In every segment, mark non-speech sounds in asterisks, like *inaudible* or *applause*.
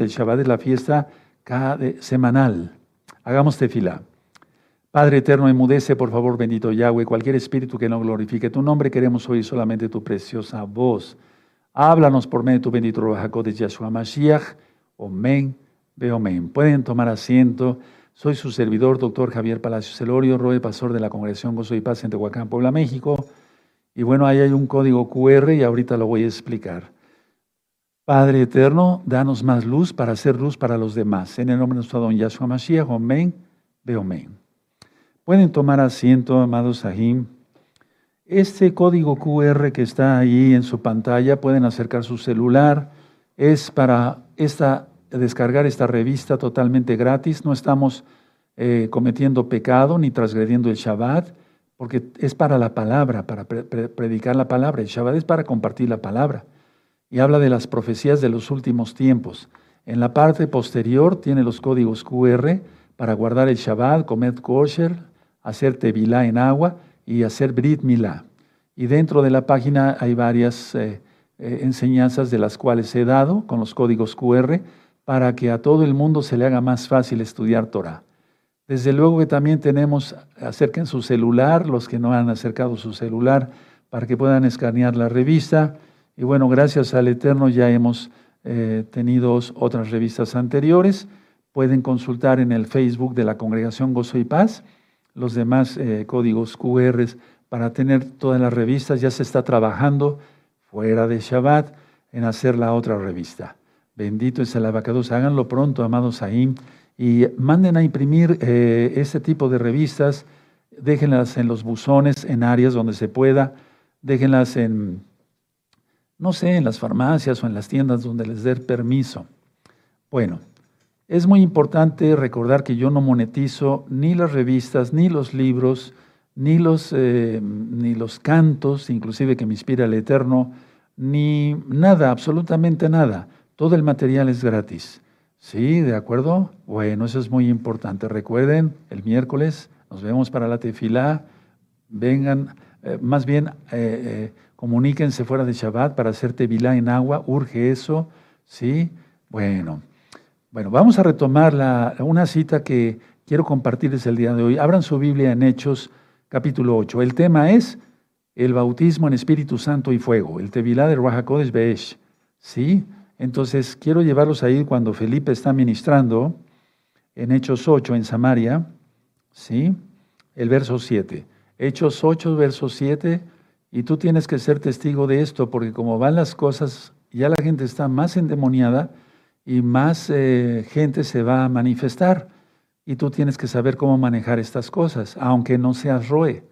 el Shabbat es la fiesta cada semanal. Hagamos tefila. Padre eterno, emudece, por favor, bendito Yahweh, cualquier espíritu que no glorifique tu nombre, queremos oír solamente tu preciosa voz. Háblanos por medio de tu bendito Ruach de Yahshua Mashiach. Omen, ve omen. Pueden tomar asiento. Soy su servidor, doctor Javier Palacios Celorio, Roe, pastor de la Congregación Gozo y Paz en Tehuacán, Puebla, México. Y bueno, ahí hay un código QR y ahorita lo voy a explicar. Padre eterno, danos más luz para hacer luz para los demás. En el nombre de nuestro don Yahshua Mashiach, omen, ve omen. Pueden tomar asiento, amados Sahim. Este código QR que está ahí en su pantalla, pueden acercar su celular, es para esta, descargar esta revista totalmente gratis. No estamos eh, cometiendo pecado ni transgrediendo el Shabbat, porque es para la palabra, para predicar la palabra. El Shabbat es para compartir la palabra. Y habla de las profecías de los últimos tiempos. En la parte posterior tiene los códigos QR para guardar el Shabbat, comer kosher, hacer tevilá en agua y hacer Brit Milá. Y dentro de la página hay varias eh, eh, enseñanzas de las cuales he dado con los códigos QR para que a todo el mundo se le haga más fácil estudiar Torah. Desde luego que también tenemos, acerquen su celular, los que no han acercado su celular, para que puedan escanear la revista. Y bueno, gracias al Eterno ya hemos eh, tenido otras revistas anteriores. Pueden consultar en el Facebook de la Congregación Gozo y Paz los demás eh, códigos QR para tener todas las revistas. Ya se está trabajando fuera de Shabbat en hacer la otra revista. Bendito es el abacados. Háganlo pronto, amados ahí, y manden a imprimir eh, este tipo de revistas. Déjenlas en los buzones, en áreas donde se pueda. Déjenlas en, no sé, en las farmacias o en las tiendas donde les dé permiso. Bueno, es muy importante recordar que yo no monetizo ni las revistas, ni los libros, ni los, eh, ni los cantos, inclusive que me inspira el Eterno, ni nada, absolutamente nada. Todo el material es gratis. ¿Sí? ¿De acuerdo? Bueno, eso es muy importante. Recuerden, el miércoles nos vemos para la tefilá. Vengan, eh, más bien eh, comuníquense fuera de Shabbat para hacer tefilá en agua. Urge eso. ¿Sí? Bueno. Bueno, vamos a retomar una cita que quiero compartirles el día de hoy. Abran su Biblia en Hechos capítulo 8. El tema es el bautismo en Espíritu Santo y fuego, el Tevilá de Ruajacodes Beesh. ¿Sí? Entonces, quiero llevarlos ahí cuando Felipe está ministrando en Hechos 8 en Samaria. ¿Sí? El verso 7. Hechos 8, verso 7. Y tú tienes que ser testigo de esto, porque como van las cosas, ya la gente está más endemoniada y más eh, gente se va a manifestar. Y tú tienes que saber cómo manejar estas cosas, aunque no seas roe.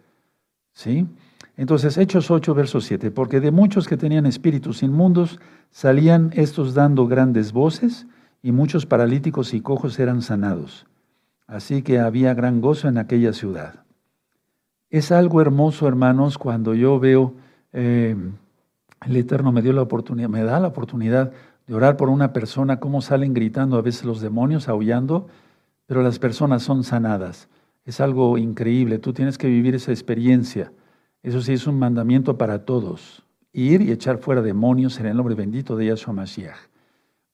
¿Sí? Entonces, Hechos 8, verso 7, porque de muchos que tenían espíritus inmundos salían estos dando grandes voces y muchos paralíticos y cojos eran sanados. Así que había gran gozo en aquella ciudad. Es algo hermoso, hermanos, cuando yo veo, eh, el Eterno me dio la oportunidad, me da la oportunidad de orar por una persona, cómo salen gritando a veces los demonios, aullando, pero las personas son sanadas. Es algo increíble, tú tienes que vivir esa experiencia. Eso sí es un mandamiento para todos, ir y echar fuera demonios en el nombre bendito de Yahshua Mashiach.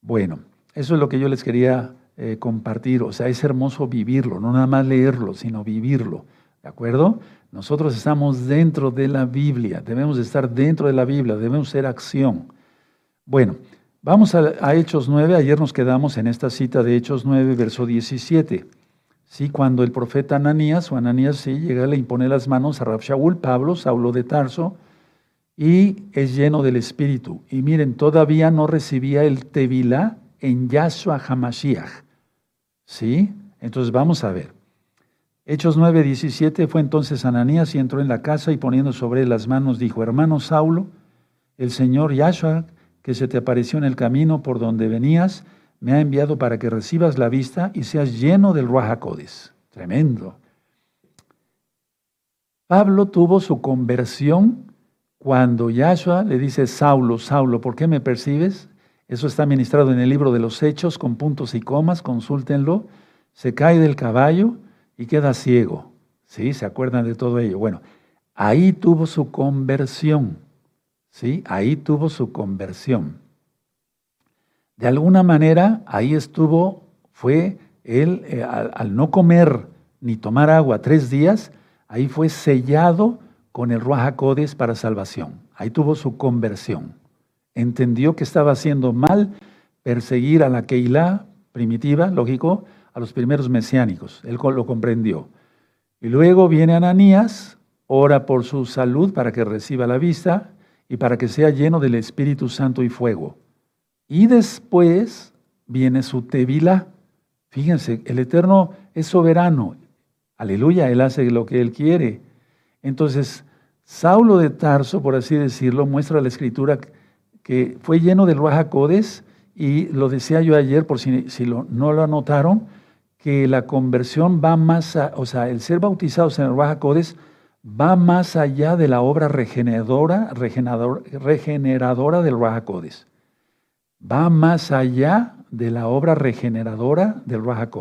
Bueno, eso es lo que yo les quería eh, compartir, o sea, es hermoso vivirlo, no nada más leerlo, sino vivirlo, ¿de acuerdo? Nosotros estamos dentro de la Biblia, debemos estar dentro de la Biblia, debemos ser acción. Bueno, Vamos a, Hechos 9, ayer nos quedamos en esta cita de Hechos 9, verso 17. Sí, cuando el profeta Ananías, o Ananías sí, llega, le impone las manos a Rab Pablo, Saulo de Tarso, y es lleno del Espíritu. Y miren, todavía no recibía el Tevilá en Yahshua Hamashiach. ¿Sí? Entonces vamos a ver. Hechos 9, 17 fue entonces Ananías y entró en la casa y poniendo sobre las manos dijo, hermano Saulo, el Señor Yahshua que se te apareció en el camino por donde venías, me ha enviado para que recibas la vista y seas lleno del Ruajacodes. Tremendo. Pablo tuvo su conversión cuando Yahshua le dice, Saulo, Saulo, ¿por qué me percibes? Eso está ministrado en el libro de los Hechos con puntos y comas, consúltenlo. Se cae del caballo y queda ciego. ¿Sí? ¿Se acuerdan de todo ello? Bueno, ahí tuvo su conversión. ¿Sí? Ahí tuvo su conversión. De alguna manera, ahí estuvo, fue él, eh, al, no comer ni tomar agua tres días, ahí fue sellado con el Ruach para salvación. Ahí tuvo su conversión. Entendió que estaba haciendo mal perseguir a la Keilah primitiva, lógico, a los primeros mesiánicos. Él lo comprendió. Y luego viene Ananías, ora por su salud para que reciba la vista y para que sea lleno del Espíritu Santo y fuego. Y después viene su Tevila. Fíjense, el Eterno es soberano. Aleluya, Él hace lo que Él quiere. Entonces, Saulo de Tarso, por así decirlo, muestra la escritura que fue lleno del Ruach y lo decía yo ayer, por si, no lo anotaron, que la conversión va más, o sea, el ser bautizados en el Ruach va más allá de la obra regeneradora, regeneradora del Ruach Va más allá de la obra regeneradora del Ruach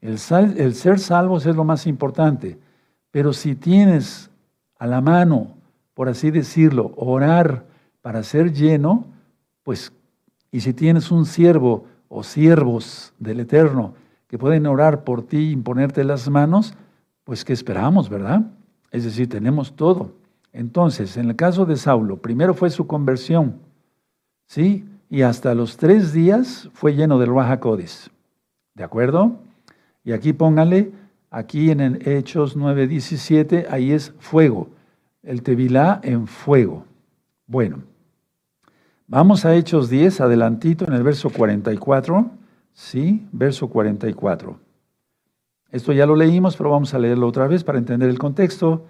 El, el ser salvos es lo más importante, pero si tienes a la mano, por así decirlo, orar para ser lleno, pues, y si tienes un siervo o siervos del Eterno que pueden orar por ti y imponerte las manos, pues ¿qué esperamos, verdad? Es decir, tenemos todo. Entonces, en el caso de Saulo, primero fue su conversión, ¿sí? Y hasta los tres días fue lleno del Ruach ¿De acuerdo? Y aquí póngale Aquí en el Hechos 9:17, ahí es fuego. El Tevilá en fuego. Bueno, vamos a Hechos 10, adelantito en el verso 44. Sí, verso 44. Esto ya lo leímos, pero vamos a leerlo otra vez para entender el contexto.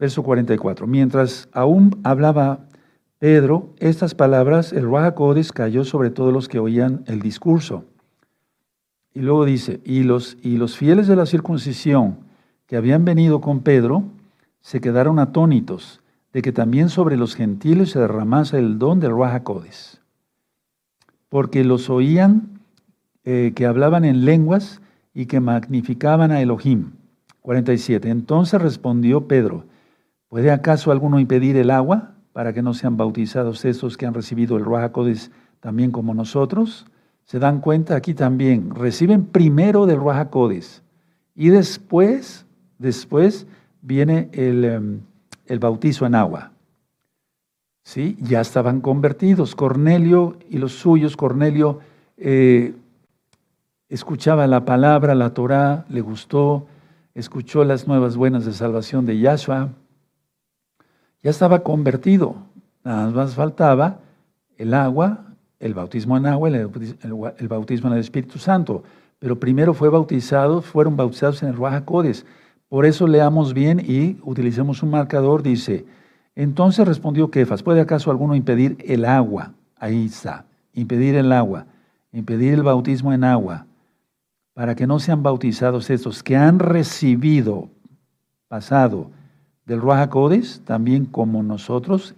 Verso 44. Mientras aún hablaba Pedro estas palabras, el Ruach cayó sobre todos los que oían el discurso. Y luego dice, y los, y los fieles de la circuncisión que habían venido con Pedro se quedaron atónitos de que también sobre los gentiles se derramase el don del Ruajacodes. Porque los oían eh, que hablaban en lenguas y que magnificaban a Elohim. 47. Entonces respondió Pedro, ¿puede acaso alguno impedir el agua para que no sean bautizados esos que han recibido el Ruajacodes también como nosotros? se dan cuenta aquí también, reciben primero del Ruach y después, después viene em, el, bautizo en agua. ¿Sí? Ya estaban convertidos. Cornelio y los suyos, Cornelio eh, escuchaba la palabra, la Torah, le gustó, escuchó las nuevas buenas de salvación de Yahshua. Ya estaba convertido. Nada más faltaba el agua el bautismo en agua, el, bautismo en el Espíritu Santo. Pero primero fue bautizado, fueron bautizados en el Ruach Por eso leamos bien y utilicemos un marcador, dice, entonces respondió Kefas, ¿puede acaso alguno impedir el agua? Ahí está, impedir el agua, impedir el bautismo en agua, para que no sean bautizados estos que han recibido, pasado, del Ruach también como nosotros,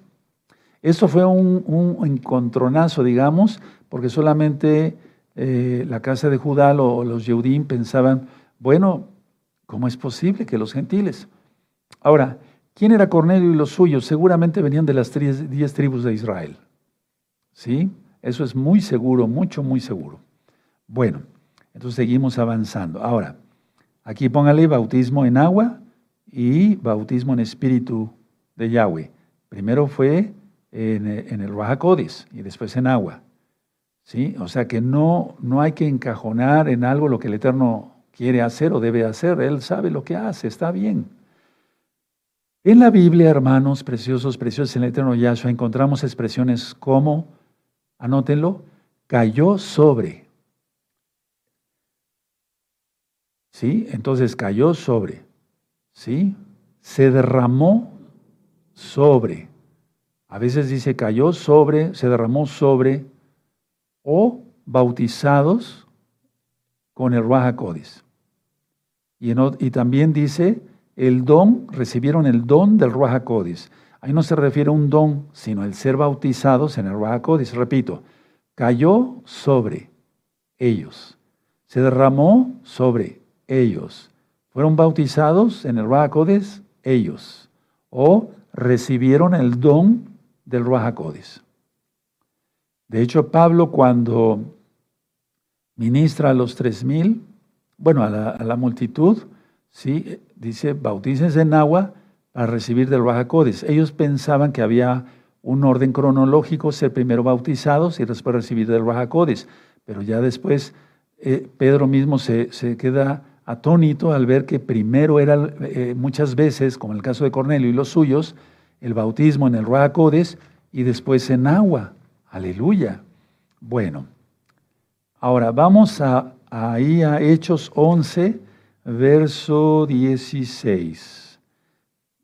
esto fue un, encontronazo, digamos, porque solamente eh, la casa de Judá o los Yehudim pensaban, bueno, ¿cómo es posible que los gentiles? Ahora, ¿quién era Cornelio y los suyos? Seguramente venían de las diez tribus de Israel. ¿Sí? Eso es muy seguro, mucho, muy seguro. Bueno, entonces seguimos avanzando. Ahora, aquí póngale bautismo en agua y bautismo en espíritu de Yahweh. Primero fue en, en el Codis y después en agua. ¿Sí? O sea que no, no hay que encajonar en algo lo que el Eterno quiere hacer o debe hacer. Él sabe lo que hace, está bien. En la Biblia, hermanos preciosos, preciosos, en el Eterno Yahshua encontramos expresiones como, anótenlo, cayó sobre. ¿Sí? Entonces cayó sobre. ¿Sí? Se derramó sobre. A veces dice cayó sobre, se derramó sobre, o bautizados con el Ruach Y, y, también dice el don, recibieron el don del Ruach Ahí no se refiere a un don, sino el ser bautizados en el Ruach Repito, cayó sobre ellos, se derramó sobre ellos. Fueron bautizados en el Ruach ellos, o recibieron el don del Ruach De hecho, Pablo cuando ministra a los tres mil, bueno, a la, multitud, ¿sí? dice, bautícense en agua para recibir del Rajacodes. Ellos pensaban que había un orden cronológico, ser primero bautizados y después recibir del Rajacodes. Pero ya después eh, Pedro mismo se, queda atónito al ver que primero era eh, muchas veces, como en el caso de Cornelio y los suyos, el bautismo en el Rajacodes y después en agua. Aleluya. Bueno, ahora vamos a, ahí a Hechos 11, verso 16.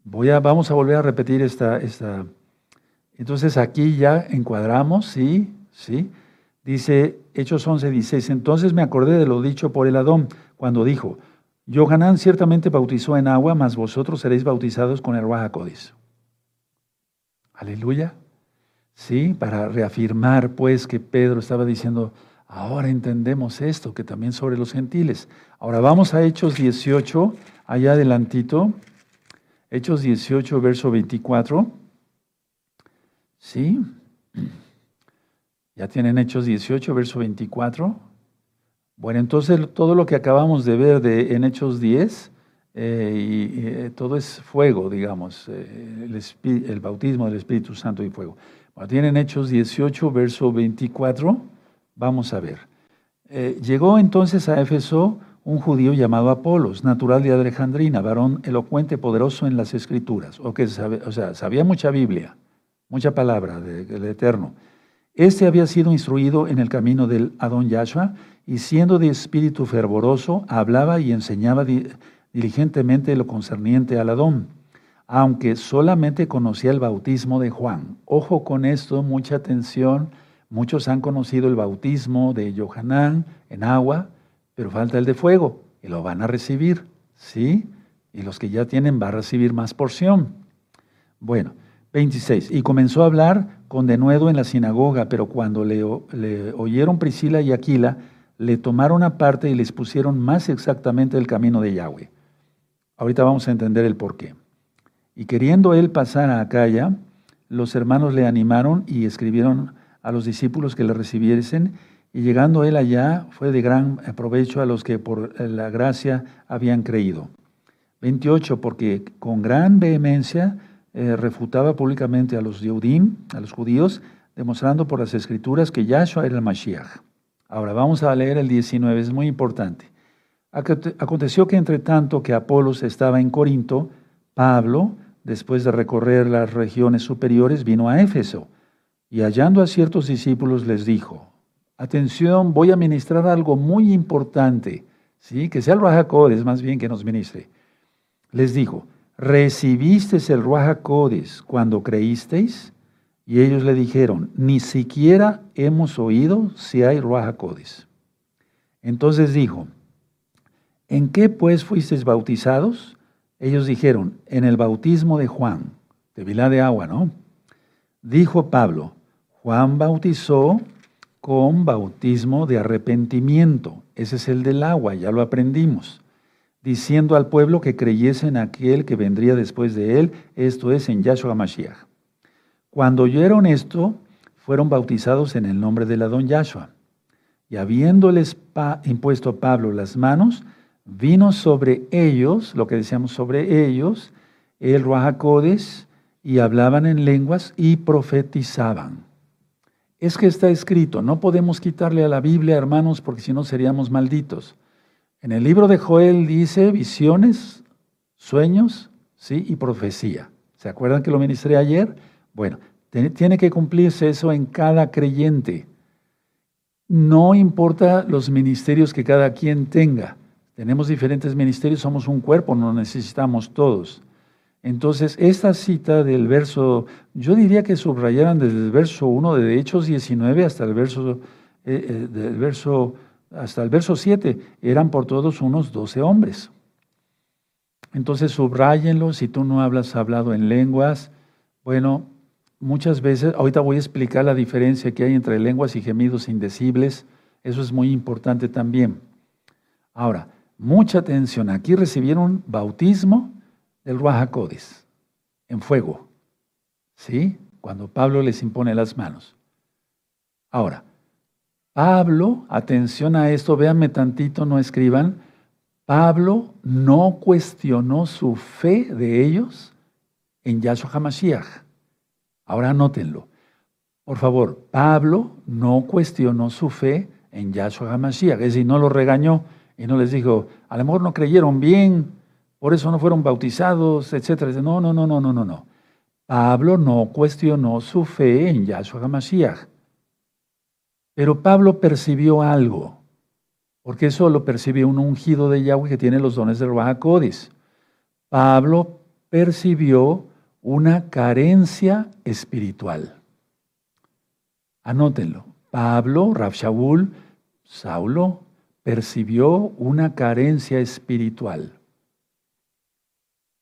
Voy a, vamos a volver a repetir esta, esta. Entonces aquí ya encuadramos, sí, sí. Dice Hechos 11, 16. Entonces me acordé de lo dicho por el Adón cuando dijo, Yohanan ciertamente bautizó en agua, mas vosotros seréis bautizados con el Ruajacodis. Aleluya. Sí, para reafirmar pues que Pedro estaba diciendo, ahora entendemos esto, que también sobre los gentiles. Ahora vamos a Hechos 18, allá adelantito. Hechos 18, verso 24. Sí. *clears throat* Ya tienen Hechos 18, verso 24. Bueno, entonces todo lo que acabamos de ver de, en Hechos 10, eh, y, eh, todo es fuego, digamos, eh, el, bautismo del Espíritu Santo y fuego. Bueno, tienen Hechos 18, verso 24. Vamos a ver. llegó entonces a Éfeso un judío llamado Apolos, natural de Alejandrina, varón elocuente, poderoso en las escrituras, o, que o sea, sabía mucha Biblia, mucha palabra del Eterno. Este había sido instruido en el camino del Adón Yahshua y siendo de espíritu fervoroso, hablaba y enseñaba diligentemente lo concerniente al Adón, aunque solamente conocía el bautismo de Juan. Ojo con esto, mucha atención. Muchos han conocido el bautismo de Johanán en agua, pero falta el de fuego y lo van a recibir, ¿sí? Y los que ya tienen van a recibir más porción. Bueno, 26. Y comenzó a hablar con denuedo en la sinagoga, pero cuando le, le oyeron Priscila y Aquila, le tomaron aparte y les pusieron más exactamente el camino de Yahweh. Ahorita vamos a entender el por qué. Y queriendo él pasar a Acaya, los hermanos le animaron y escribieron a los discípulos que le recibiesen, y llegando él allá fue de gran provecho a los que por la gracia habían creído. 28, porque con gran vehemencia eh, refutaba públicamente a los Yehudim, a los judíos, demostrando por las escrituras que Yahshua era el Mashiach. Ahora vamos a leer el 19, es muy importante. Aconteció que entre tanto que Apolos estaba en Corinto, Pablo, después de recorrer las regiones superiores, vino a Éfeso y hallando a ciertos discípulos les dijo, atención, voy a ministrar algo muy importante, ¿sí? que sea el Rajacodes más bien que nos ministre. Les dijo, ¿recibisteis el Ruajacodes cuando creísteis? Y ellos le dijeron, ni siquiera hemos oído si hay Ruajacodes. Entonces dijo, ¿en qué pues fuisteis bautizados? Ellos dijeron, en el bautismo de Juan, de Vilá de agua, ¿no? Dijo Pablo, Juan bautizó con bautismo de arrepentimiento. Ese es el del agua, ya lo aprendimos diciendo al pueblo que creyese en aquel que vendría después de él, esto es, en Yahshua Mashiach. Cuando oyeron esto, fueron bautizados en el nombre de la don Yahshua. Y habiéndoles impuesto Pablo las manos, vino sobre ellos, lo que decíamos sobre ellos, el Ruajacodes, y hablaban en lenguas y profetizaban. Es que está escrito, no podemos quitarle a la Biblia, hermanos, porque si no seríamos malditos. En el libro de Joel dice visiones, sueños, ¿sí? y profecía. ¿Se acuerdan que lo ministré ayer? Bueno, tiene que cumplirse eso en cada creyente. No importa los ministerios que cada quien tenga. Tenemos diferentes ministerios, somos un cuerpo, no necesitamos todos. Entonces, esta cita del verso, yo diría que subrayaran desde el verso 1 de Hechos 19 hasta el verso, eh, eh, del verso hasta el verso 7, eran por todos unos 12 hombres. Entonces subrayenlo, si tú no hablas hablado en lenguas, bueno, muchas veces, ahorita voy a explicar la diferencia que hay entre lenguas y gemidos indecibles, eso es muy importante también. Ahora, mucha atención, aquí recibieron bautismo del Ruajacodes, en fuego, ¿sí? Cuando Pablo les impone las manos. Ahora, Pablo, atención a esto, véanme tantito, no escriban. Pablo no cuestionó su fe de ellos en Yahshua HaMashiach. Ahora anótenlo. Por favor, Pablo no cuestionó su fe en Yahshua HaMashiach, es decir, no lo regañó y no les dijo, a lo mejor no creyeron bien, por eso no fueron bautizados, etc. No, no, no, no, no, no, no. Pablo no cuestionó su fe en Yahshua HaMashiach. Pero Pablo percibió algo, porque eso lo percibió un ungido de Yahweh que tiene los dones del Codis. Pablo percibió una carencia espiritual. Anótenlo. Pablo, Rab Saulo, percibió una carencia espiritual.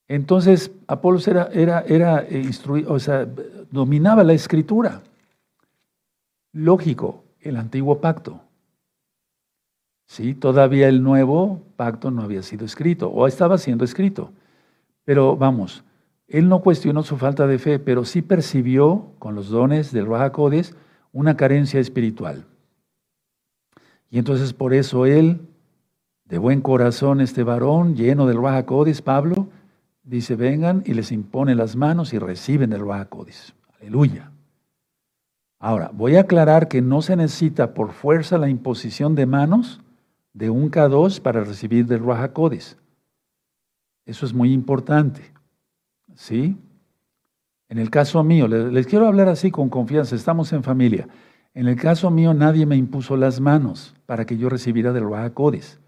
Entonces, Apolos era, era, era o sea, dominaba la escritura. Lógico, el antiguo pacto. Sí, todavía el nuevo pacto no había sido escrito, o estaba siendo escrito. Pero vamos, él no cuestionó su falta de fe, pero sí percibió con los dones del Rahakodes una carencia espiritual. Y entonces por eso él, de buen corazón, este varón lleno del Rahakodes, Pablo, dice, vengan y les impone las manos y reciben el Rahakodes. Aleluya. Ahora, voy a aclarar que no se necesita por fuerza la imposición de manos de un K2 para recibir del Rahakodes. Eso es muy importante. ¿Sí? En el caso mío, les, quiero hablar así con confianza, estamos en familia. En el caso mío, nadie me impuso las manos para que yo recibiera del Rahakodes.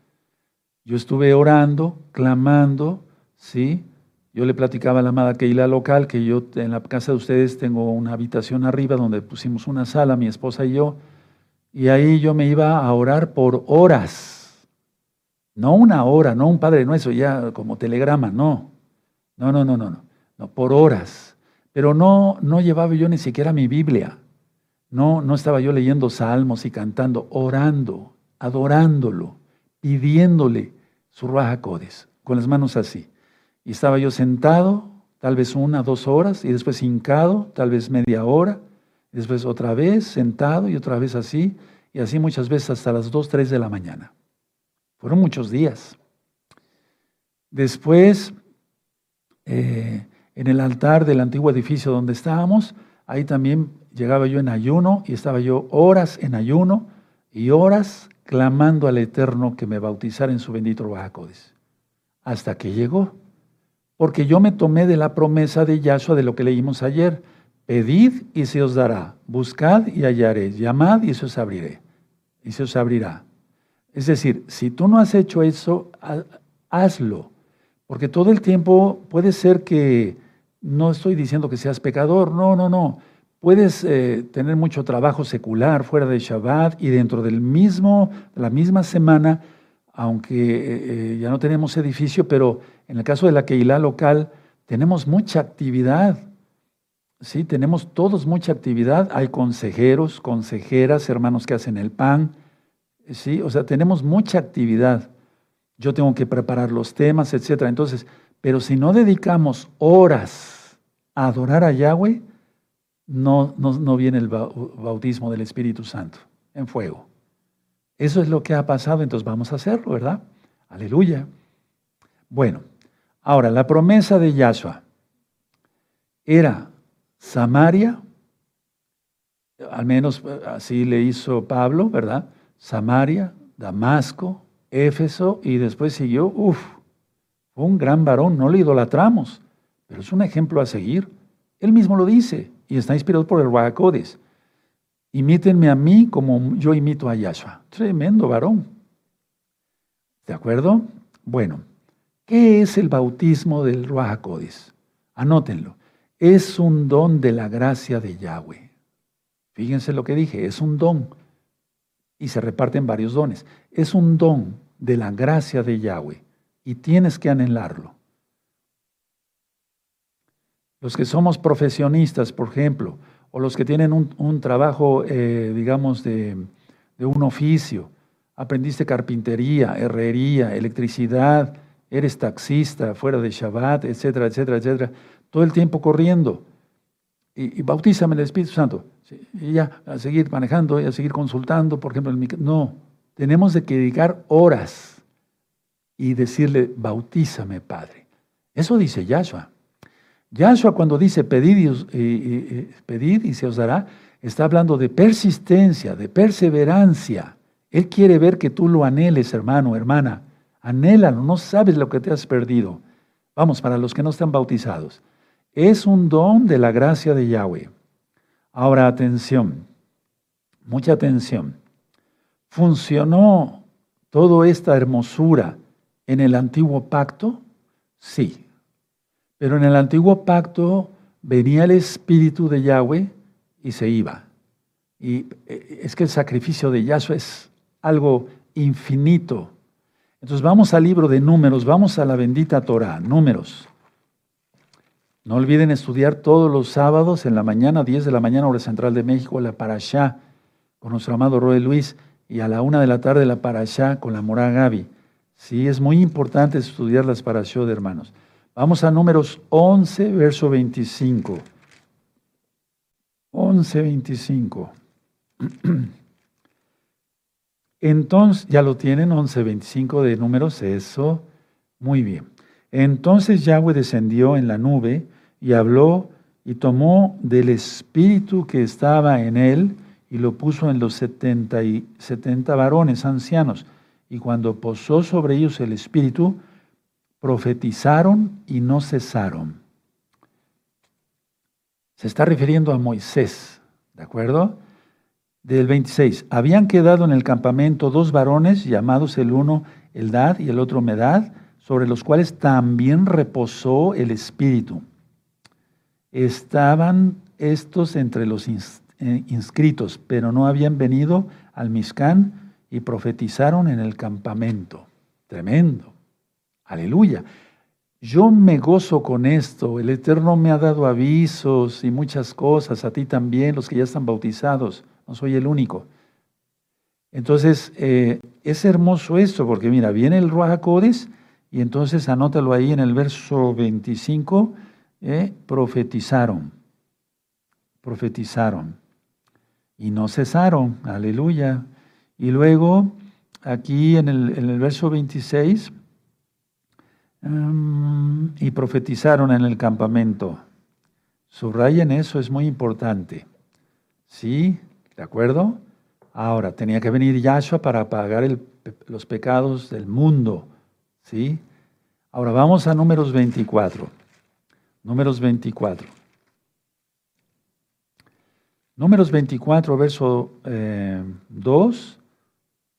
Yo estuve orando, clamando, ¿sí? Yo le platicaba a la amada Keila local que yo en la casa de ustedes tengo una habitación arriba donde pusimos una sala, mi esposa y yo, y ahí yo me iba a orar por horas. No una hora, no un Padre Nuestro, ya como telegrama, no. No, no, no, no, no, por horas. Pero no, no llevaba yo ni siquiera mi Biblia. No, no estaba yo leyendo salmos y cantando, orando, adorándolo, pidiéndole su raja codes, con las manos así. Y estaba yo sentado, tal vez una, dos horas, y después hincado, tal vez media hora, después otra vez sentado y otra vez así, y así muchas veces hasta las dos, tres de la mañana. Fueron muchos días. Después, eh, en el altar del antiguo edificio donde estábamos, ahí también llegaba yo en ayuno y estaba yo horas en ayuno y horas clamando al Eterno que me bautizara en su bendito Bajacodes. Hasta que llegó porque yo me tomé de la promesa de Yahshua de lo que leímos ayer. Pedid y se os dará, buscad y hallaréis, llamad y se os abriré, y se os abrirá. Es decir, si tú no has hecho eso, hazlo, porque todo el tiempo puede ser que, no estoy diciendo que seas pecador, no, no, no, puedes eh, tener mucho trabajo secular fuera de Shabbat y dentro del mismo, la misma semana aunque eh, eh, ya no tenemos edificio, pero en el caso de la Keilah local tenemos mucha actividad. Sí, tenemos todos mucha actividad. Hay consejeros, consejeras, hermanos que hacen el pan. Sí, o sea, tenemos mucha actividad. Yo tengo que preparar los temas, etcétera. Entonces, pero si no dedicamos horas adorar a Yahweh, no, no, no viene el bautismo del Espíritu Santo en fuego. Eso es lo que ha pasado, entonces vamos a hacerlo, ¿verdad? Aleluya. Bueno, ahora la promesa de Yahshua era Samaria, al menos eh, así le hizo Pablo, ¿verdad? Samaria, Damasco, Éfeso y después siguió, uff, un gran varón, no le idolatramos, pero es un ejemplo a seguir. Él mismo lo dice y está inspirado por el Guayacodes. Imítenme a mí como yo imito a Yahshua. Tremendo varón. ¿De acuerdo? Bueno, ¿qué es el bautismo del Ruach Anótenlo. Es un don de la gracia de Yahweh. Fíjense lo que dije, es un don. Y se reparten varios dones. Es un don de la gracia de Yahweh. Y tienes que anhelarlo. Los que somos profesionistas, por ejemplo, o los que tienen un, trabajo, eh, digamos, de, un oficio. Aprendiste carpintería, herrería, electricidad, eres taxista fuera de Shabbat, etcétera, etcétera, etcétera. Todo el tiempo corriendo. y, bautízame el Espíritu Santo. Y ya, a seguir manejando y a seguir consultando, por ejemplo, No, tenemos que dedicar horas y decirle, bautízame, Padre. Eso dice Yahshua. Yahshua cuando dice pedid y, pedid y se os dará, está hablando de persistencia, de perseverancia. Él quiere ver que tú lo anheles, hermano, hermana. Anhélalo, no sabes lo que te has perdido. Vamos, para los que no están bautizados. Es un don de la gracia de Yahweh. Ahora, atención, mucha atención. ¿Funcionó toda esta hermosura en el antiguo pacto? Sí. Pero en el antiguo pacto venía el Espíritu de Yahweh y se iba. Y eh, es que el sacrificio de Yahshua es algo infinito. Entonces vamos al libro de números, vamos a la bendita Torah, números. No olviden estudiar todos los sábados en la mañana, 10 de la mañana, hora central de México, la Parashá con nuestro amado Roy Luis y a la una de la tarde la Parashá con la Morá Gaby. Sí, es muy importante estudiar las Parashot, hermanos. Vamos a números 11, verso 25. 11, 25. Entonces, ya lo tienen, 11, 25 de números, eso. Muy bien. Entonces Yahweh descendió en la nube y habló y tomó del espíritu que estaba en él y lo puso en los setenta, y, setenta varones ancianos. Y cuando posó sobre ellos el espíritu, profetizaron y no cesaron. Se está refiriendo a Moisés, ¿de acuerdo? Del 26. Habían quedado en el campamento dos varones llamados el uno Eldad y el otro Medad, sobre los cuales también reposó el Espíritu. Estaban estos entre los eh, inscritos, pero no habían venido al Miscán y profetizaron en el campamento. Tremendo. Aleluya. Yo me gozo con esto. El Eterno me ha dado avisos y muchas cosas, a ti también, los que ya están bautizados. No soy el único. Entonces, eh, es hermoso esto, porque mira, viene el Ruach y entonces anótalo ahí en el verso 25, eh, profetizaron, profetizaron y no cesaron, aleluya. Y luego aquí en el, en el verso 26, y profetizaron en el campamento. Subrayen eso, es muy importante. ¿Sí? ¿De acuerdo? Ahora, tenía que venir Yahshua para pagar los pecados del mundo. ¿Sí? Ahora vamos a números 24. Números 24. Números 24, verso 2, eh,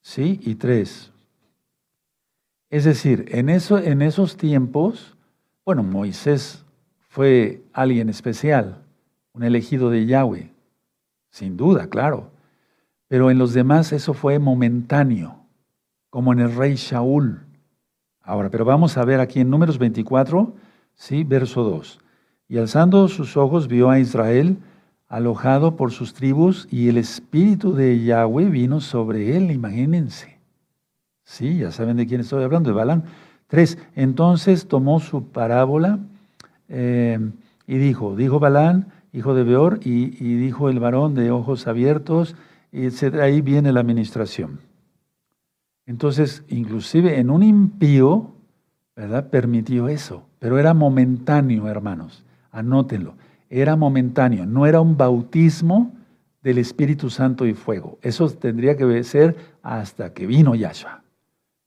¿sí? Y 3. Es decir, en, eso, en esos tiempos, bueno, Moisés fue alguien especial, un elegido de Yahweh, sin duda, claro. Pero en los demás eso fue momentáneo, como en el rey Shaul. Ahora, pero vamos a ver aquí en Números 24, sí, verso 2. Y alzando sus ojos vio a Israel alojado por sus tribus y el espíritu de Yahweh vino sobre él, imagínense. Sí, ya saben de quién estoy hablando, de Balán. Tres, entonces tomó su parábola eh, y dijo, dijo Balán, hijo de Beor, y, dijo el varón de ojos abiertos, Ahí viene la administración. Entonces, inclusive en un impío, ¿verdad? Permitió eso, pero era momentáneo, hermanos. Anótenlo. Era momentáneo, no era un bautismo del Espíritu Santo y fuego. Eso tendría que ser hasta que vino Yahshua.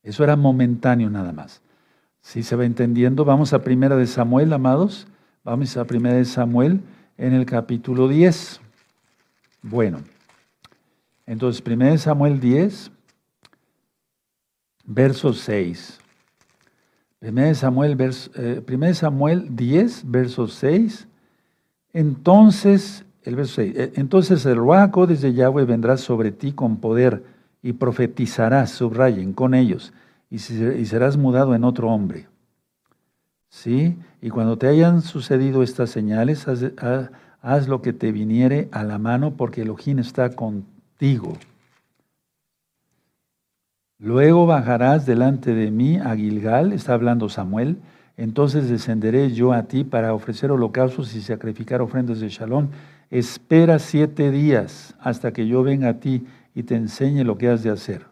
Eso era momentáneo nada más. Si se va entendiendo, vamos a Primera de Samuel, amados. Vamos a Primera de Samuel en el capítulo 10. Bueno, entonces Primera de Samuel 10, verso 6. 1 Samuel, eh, Samuel 10, verso 6. Entonces, el verso 6, eh, entonces el Ruaco desde Yahweh vendrá sobre ti con poder y profetizarás, subrayen, con ellos, y, serás mudado en otro hombre. ¿Sí? Y cuando te hayan sucedido estas señales, haz, haz lo que te viniere a la mano, porque Elohim está contigo. Luego bajarás delante de mí a Gilgal, está hablando Samuel, entonces descenderé yo a ti para ofrecer holocaustos y sacrificar ofrendas de shalom. Espera siete días hasta que yo venga a ti y te enseñe lo que has de hacer.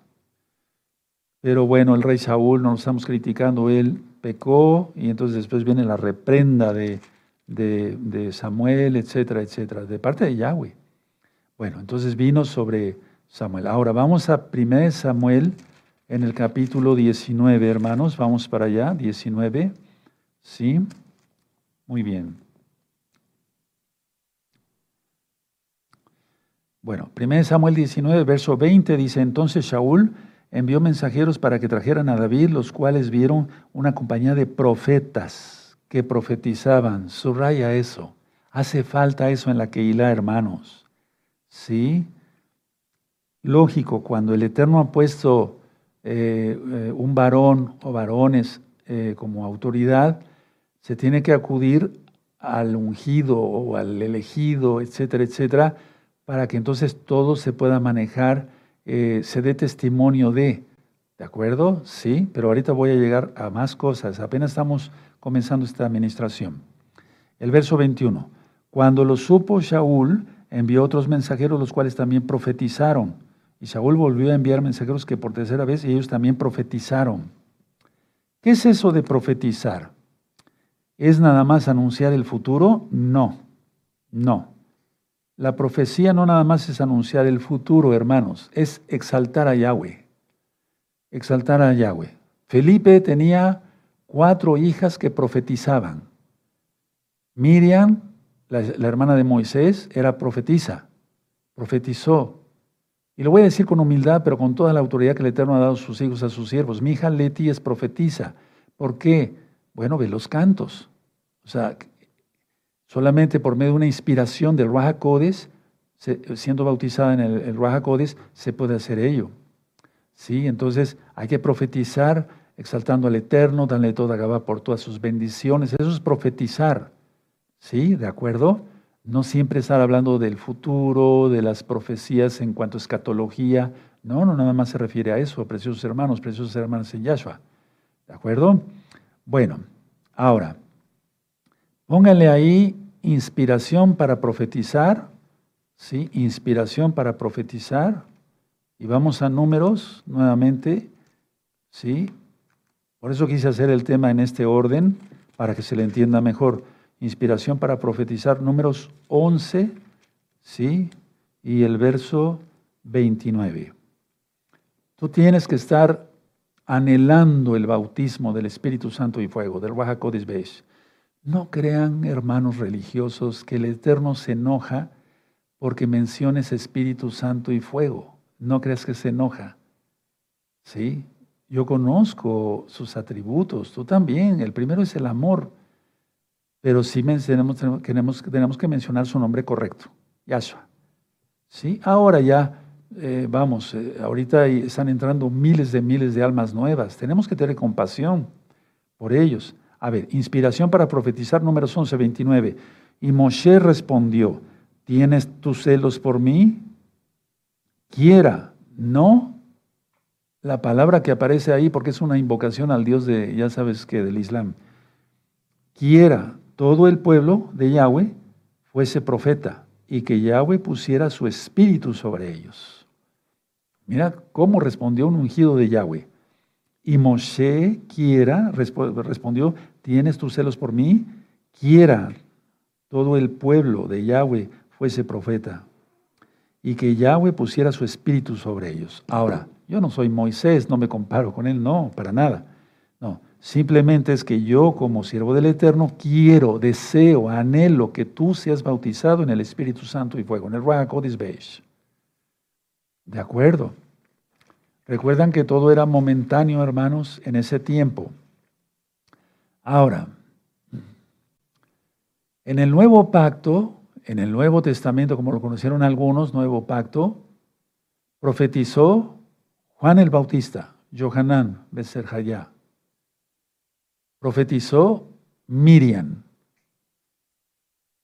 Pero bueno, el rey Saúl, no lo estamos criticando, él pecó y entonces después viene la reprenda de, de, Samuel, etcétera, etcétera, de parte de Yahweh. Bueno, entonces vino sobre Samuel. Ahora vamos a 1 Samuel en el capítulo 19, hermanos, vamos para allá, 19, ¿sí? Muy bien. Bueno, 1 Samuel 19, verso 20 dice, entonces Shaul envió mensajeros para que trajeran a David, los cuales vieron una compañía de profetas que profetizaban. Subraya eso. Hace falta eso en la Keilah, hermanos. ¿Sí? Lógico, cuando el Eterno ha puesto eh, eh, un varón o varones eh, como autoridad, se tiene que acudir al ungido o al elegido, etcétera, etcétera, para que entonces todo se pueda manejar, eh, se dé testimonio de. ¿De acuerdo? Sí, pero ahorita voy a llegar a más cosas. Apenas estamos comenzando esta administración. El verso 21. Cuando lo supo Shaul, envió otros mensajeros, los cuales también profetizaron. Y Shaul volvió a enviar mensajeros que por tercera vez ellos también profetizaron. ¿Qué es eso de profetizar? ¿Es nada más anunciar el futuro? No, no. La profecía no nada más es anunciar el futuro, hermanos, es exaltar a Yahweh. Exaltar a Yahweh. Felipe tenía cuatro hijas que profetizaban. Miriam, la, hermana de Moisés, era profetisa, profetizó. Y lo voy a decir con humildad, pero con toda la autoridad que el Eterno ha dado a sus hijos, a sus siervos. Mi hija Leti es profetiza. ¿Por qué? Bueno, ve los cantos. O sea, Solamente por medio de una inspiración del Raja Codes, siendo bautizada en el, Raja se puede hacer ello. ¿Sí? Entonces hay que profetizar exaltando al Eterno, darle toda Gabá por todas sus bendiciones. Eso es profetizar. ¿Sí? ¿De acuerdo? No siempre estar hablando del futuro, de las profecías en cuanto a escatología. No, no nada más se refiere a eso, preciosos hermanos, preciosos hermanos en Yahshua. ¿De acuerdo? Bueno, ahora, Pónganle ahí inspiración para profetizar, ¿sí? Inspiración para profetizar. Y vamos a números nuevamente, ¿sí? Por eso quise hacer el tema en este orden, para que se le entienda mejor. Inspiración para profetizar, números 11, ¿sí? Y el verso 29. Tú tienes que estar anhelando el bautismo del Espíritu Santo y fuego, del Wahakodis Besh. No crean, hermanos religiosos, que el Eterno se enoja porque menciones Espíritu Santo y fuego. No creas que se enoja. ¿Sí? Yo conozco sus atributos, tú también. El primero es el amor. Pero sí tenemos, tenemos, que mencionar su nombre correcto, Yahshua. ¿Sí? Ahora ya, eh, vamos, eh, ahorita están entrando miles de miles de almas nuevas. Tenemos que tener compasión por ellos. A ver, inspiración para profetizar, números 11, 29. Y Moshe respondió, ¿tienes tus celos por mí? Quiera, no. La palabra que aparece ahí, porque es una invocación al Dios de, ya sabes que, del Islam. Quiera todo el pueblo de Yahweh fuese profeta y que Yahweh pusiera su espíritu sobre ellos. Mira cómo respondió un ungido de Yahweh. Y Moshe quiera, respondió, ¿Tienes tus celos por mí? Quiera todo el pueblo de Yahweh fuese profeta y que Yahweh pusiera su espíritu sobre ellos. Ahora, yo no soy Moisés, no me comparo con él, no, para nada. No, simplemente es que yo como siervo del Eterno quiero, deseo, anhelo que tú seas bautizado en el Espíritu Santo y fuego, en el Ruach Beis. ¿De acuerdo? Recuerdan que todo era momentáneo, hermanos, en ese tiempo. Ahora, en el nuevo pacto, en el Nuevo Testamento, como lo conocieron algunos, nuevo pacto, profetizó Juan el Bautista, Johanán Beserjayá. Profetizó Miriam.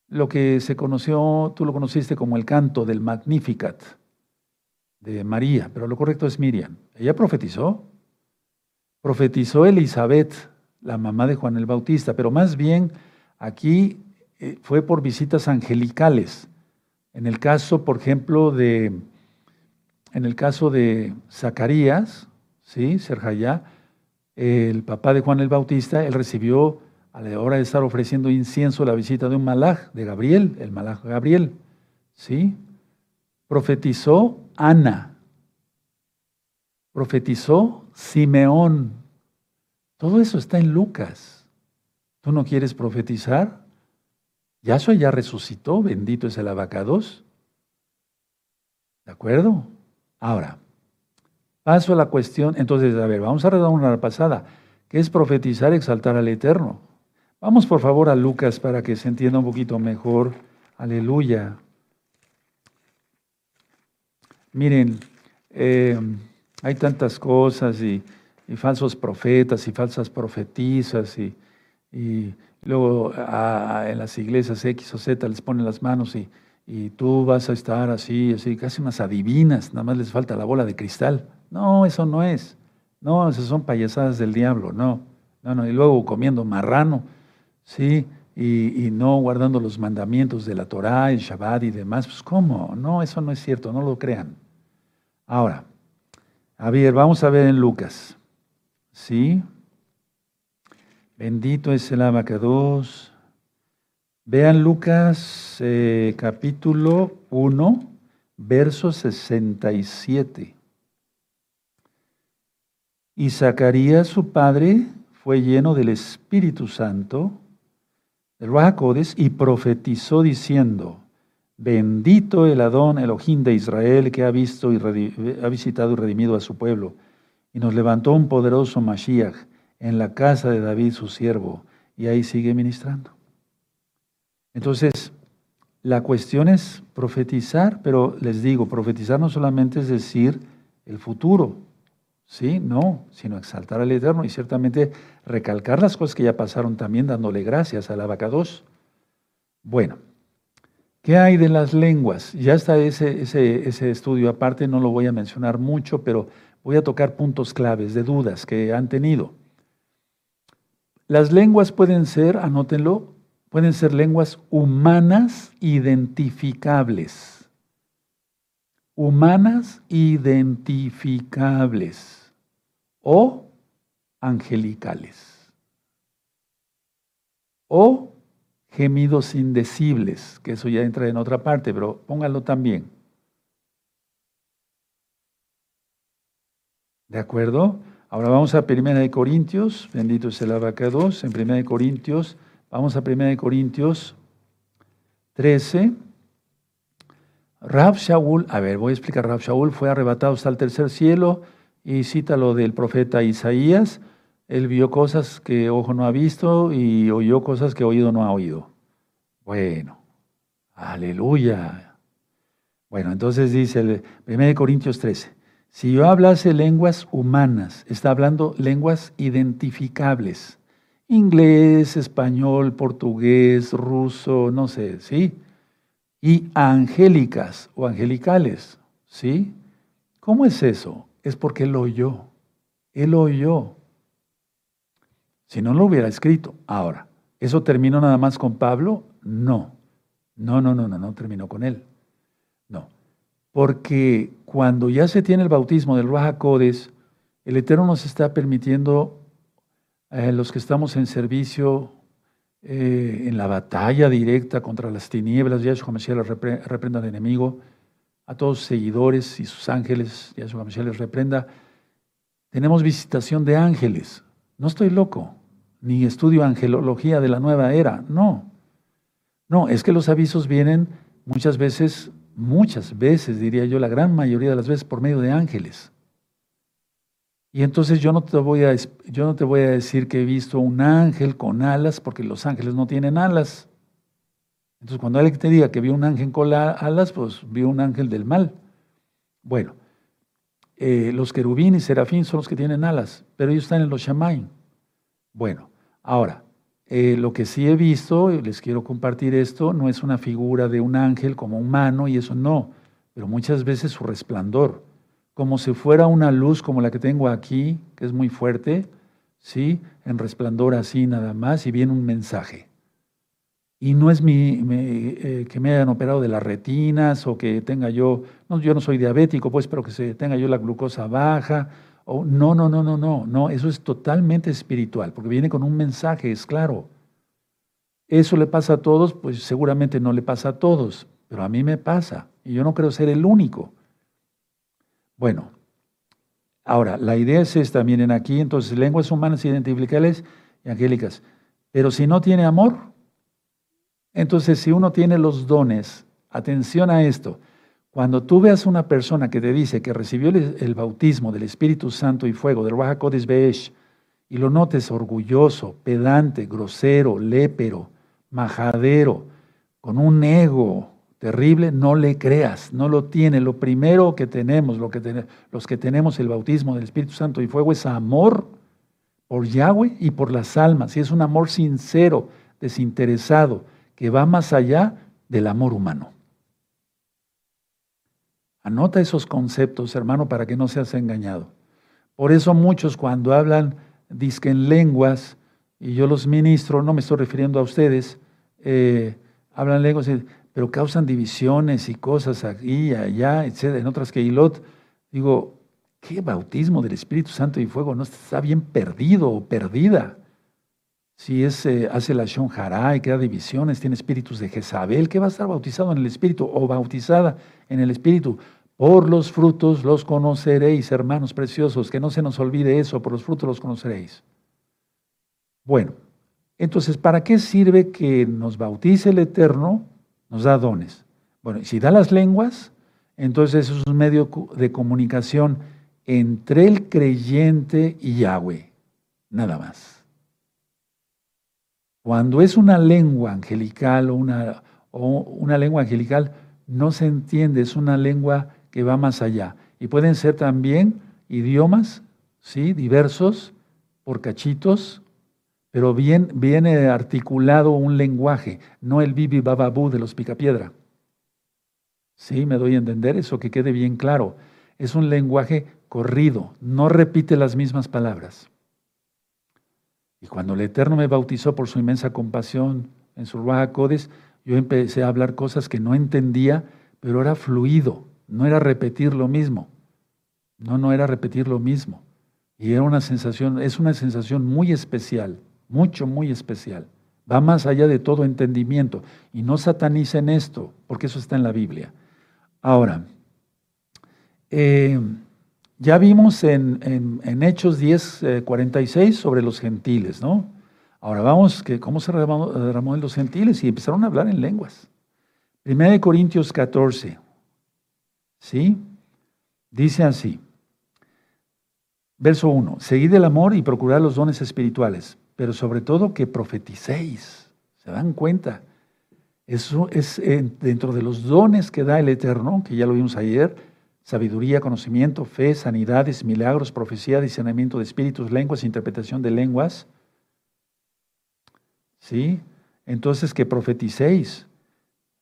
Lo que se conoció, tú lo conociste como el canto del Magnificat de María, pero lo correcto es Miriam. Ella profetizó. Profetizó Elizabeth, la mamá de Juan el Bautista, pero más bien aquí eh, fue por visitas angelicales. En el caso, por ejemplo, de, en el caso de Zacarías, ¿sí? Serjayá, el papá de Juan el Bautista, él recibió a la hora de estar ofreciendo incienso la visita de un malaj, de Gabriel, el malaj Gabriel, ¿sí? Profetizó Ana, profetizó Simeón. Todo eso está en Lucas. ¿Tú no quieres profetizar? Yahshua ya resucitó, bendito es el abacados. ¿De acuerdo? Ahora, paso a la cuestión. Entonces, a ver, vamos a redondear una pasada. ¿Qué es profetizar, exaltar al Eterno? Vamos por favor a Lucas para que se entienda un poquito mejor. Aleluya. Miren, eh, hay tantas cosas y, falsos profetas y falsas profetizas y, luego en las iglesias X o Z les ponen las manos y, y tú vas a estar así, así, casi unas adivinas, nada más les falta la bola de cristal. No, eso no es. No, esas son payasadas del diablo, no. No, no, y luego comiendo marrano, sí, y, y, no guardando los mandamientos de la Torá, el Shabbat y demás. Pues, ¿cómo? No, eso no es cierto, no lo crean. Ahora, a ver, vamos a ver en Lucas. ¿Sí? Bendito es el abacados. Vean Lucas eh, capítulo 1, verso 67. Y Zacarías, su padre, fue lleno del Espíritu Santo, del Rahacodes, y profetizó diciendo, Bendito el Adón Elohim de Israel que ha visto y ha visitado y redimido a su pueblo, y nos levantó un poderoso Mashiach en la casa de David, su siervo, y ahí sigue ministrando. Entonces, la cuestión es profetizar, pero les digo, profetizar no solamente es decir el futuro, ¿sí? No, sino exaltar al Eterno y ciertamente recalcar las cosas que ya pasaron también dándole gracias al abacados. Bueno, ¿qué hay de las lenguas? Ya está ese, ese, ese estudio aparte, no lo voy a mencionar mucho, pero voy a tocar puntos claves de dudas que han tenido. Las lenguas pueden ser, anótenlo, pueden ser lenguas humanas identificables. Humanas identificables o angelicales. O gemidos indecibles, que eso ya entra en otra parte, pero pónganlo también. ¿De acuerdo? Ahora vamos a Primera de Corintios, bendito es el abacados, en Primera de Corintios Vamos a 1 Corintios 13. Rab Shaul, a ver, voy a explicar, Rab Shaul fue arrebatado hasta el tercer cielo y cita lo del profeta Isaías. Él vio cosas que ojo no ha visto y oyó cosas que oído no ha oído. Bueno, aleluya. Bueno, entonces dice el 1 Corintios 13, si yo hablase lenguas humanas, está hablando lenguas identificables inglés, español, portugués, ruso, no sé, ¿sí? Y angélicas o angelicales, ¿sí? ¿Cómo es eso? Es porque él oyó, él oyó. Si no lo hubiera escrito. Ahora, ¿eso terminó nada más con Pablo? No. No, no, no, no, no terminó con él. No. Porque cuando ya se tiene el bautismo del Raja el Eterno nos está permitiendo eh, los que estamos en servicio eh, en la batalla directa contra las tinieblas, Yahshua Mashiach les reprenda al enemigo, a todos sus seguidores y sus ángeles, Yahshua Mashiach les reprenda. Tenemos visitación de ángeles. No estoy loco, ni estudio angelología de la nueva era, no. No, es que los avisos vienen muchas veces, muchas veces, diría yo, la gran mayoría de las veces por medio de ángeles. Y entonces yo no, te voy a, yo no te voy a decir que he visto un ángel con alas, porque los ángeles no tienen alas. Entonces cuando alguien te diga que vio un ángel con alas, pues vio un ángel del mal. Bueno, eh, los querubín y serafín son los que tienen alas, pero ellos están en los shamaim. Bueno, ahora, eh, lo que sí he visto, les quiero compartir esto, no es una figura de un ángel como humano y eso no, pero muchas veces su resplandor como si fuera una luz como la que tengo aquí, que es muy fuerte, ¿sí? En resplandor así nada más y viene un mensaje. Y no es mi, eh, que me hayan operado de las retinas o que tenga yo, no, yo no soy diabético, pues, pero que se tenga yo la glucosa baja. O, no, no, no, no, no, no, eso es totalmente espiritual, porque viene con un mensaje, es claro. Eso le pasa a todos, pues seguramente no le pasa a todos, pero a mí me pasa y yo no creo ser el único. Bueno, ahora, la idea es esta, miren aquí, entonces, lenguas humanas identificables y angélicas. Pero si no tiene amor, entonces, si uno tiene los dones, atención a esto, cuando tú veas una persona que te dice que recibió el, bautismo del Espíritu Santo y fuego, del Raja Be'esh, y lo notes orgulloso, pedante, grosero, lépero, majadero, con un ego terrible, no le creas, no lo tiene. Lo primero que tenemos, lo que los que tenemos el bautismo del Espíritu Santo y fuego, es amor por Yahweh y por las almas. Y es un amor sincero, desinteresado que va más allá del amor humano. Anota esos conceptos, hermano, para que no seas engañado. Por eso muchos cuando hablan, disquen lenguas, y yo los ministro, no me estoy refiriendo a ustedes, eh, hablan lenguas, pero causan divisiones y cosas aquí allá, etc. En otras que Ilot, digo, ¿qué bautismo del Espíritu Santo y fuego? No está bien perdido o perdida si eh, hace la Shon y crea divisiones, tiene espíritus de Jezabel, que va a estar bautizado en el Espíritu o bautizada en el Espíritu. Por los frutos los conoceréis, hermanos preciosos, que no se nos olvide eso, por los frutos los conoceréis. Bueno, entonces, ¿para qué sirve que nos bautice el Eterno? Nos da dones. Bueno, y si da las lenguas, entonces es un medio de comunicación entre el creyente y Yahweh, nada más. Cuando es una lengua angelical o una, o una lengua angelical, no se entiende, es una lengua que va más allá. Y pueden ser también idiomas, ¿sí? diversos, por cachitos, pero bien, viene articulado un lenguaje, no el bibi bababú de los picapiedra. ¿Sí? ¿Me doy a entender eso? Que quede bien claro. Es un lenguaje corrido, no repite las mismas palabras. Y cuando el Eterno me bautizó por su inmensa compasión en su Ruach Codes, yo empecé a hablar cosas que no entendía, pero era fluido, no era repetir lo mismo. No, no era repetir lo mismo. Y era una sensación, es una sensación muy especial, mucho, muy especial. Va más allá de todo entendimiento. Y no satanicen esto, porque eso está en la Biblia. Ahora, eh, ya vimos en, Hechos 10, 46 eh, sobre los gentiles, ¿no? Ahora vamos, que ¿cómo se derramó, en los gentiles? Y empezaron a hablar en lenguas. Primera de Corintios 14, ¿sí? Dice así, verso 1, seguid el amor y procurad los dones espirituales, pero sobre todo que profeticéis. ¿Se dan cuenta? Eso es dentro de los dones que da el Eterno, que ya lo vimos ayer, sabiduría, conocimiento, fe, sanidades, milagros, profecía, discernimiento de espíritus, lenguas, interpretación de lenguas. ¿Sí? Entonces que profeticéis.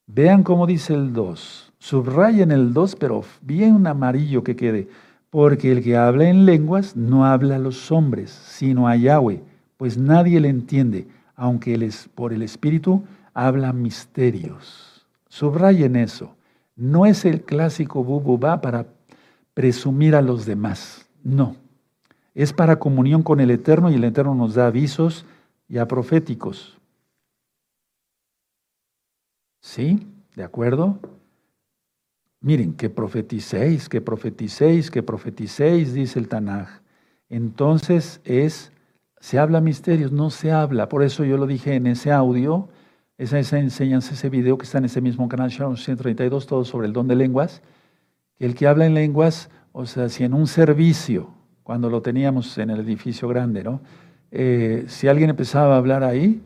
Vean cómo dice el 2. Subrayen el 2, pero bien amarillo que quede. Porque el que habla en lenguas no habla a los hombres, sino a Yahweh, pues nadie le entiende, aunque por el Espíritu habla misterios. Subrayen eso. No es el clásico bububá para presumir a los demás, no. Es para comunión con el Eterno y el Eterno nos da avisos ya proféticos. ¿Sí? ¿De acuerdo? Miren, que profeticéis, que profeticéis, que profeticéis, dice el Tanaj. Entonces es, se habla misterios, no se habla. Por eso yo lo dije en ese audio, esa, esa enseñanza, ese video que está en ese mismo canal, 132, todo sobre el don de lenguas. El que habla en lenguas, o sea, si en un servicio, cuando lo teníamos en el edificio grande, ¿no? Eh, si alguien empezaba a hablar ahí,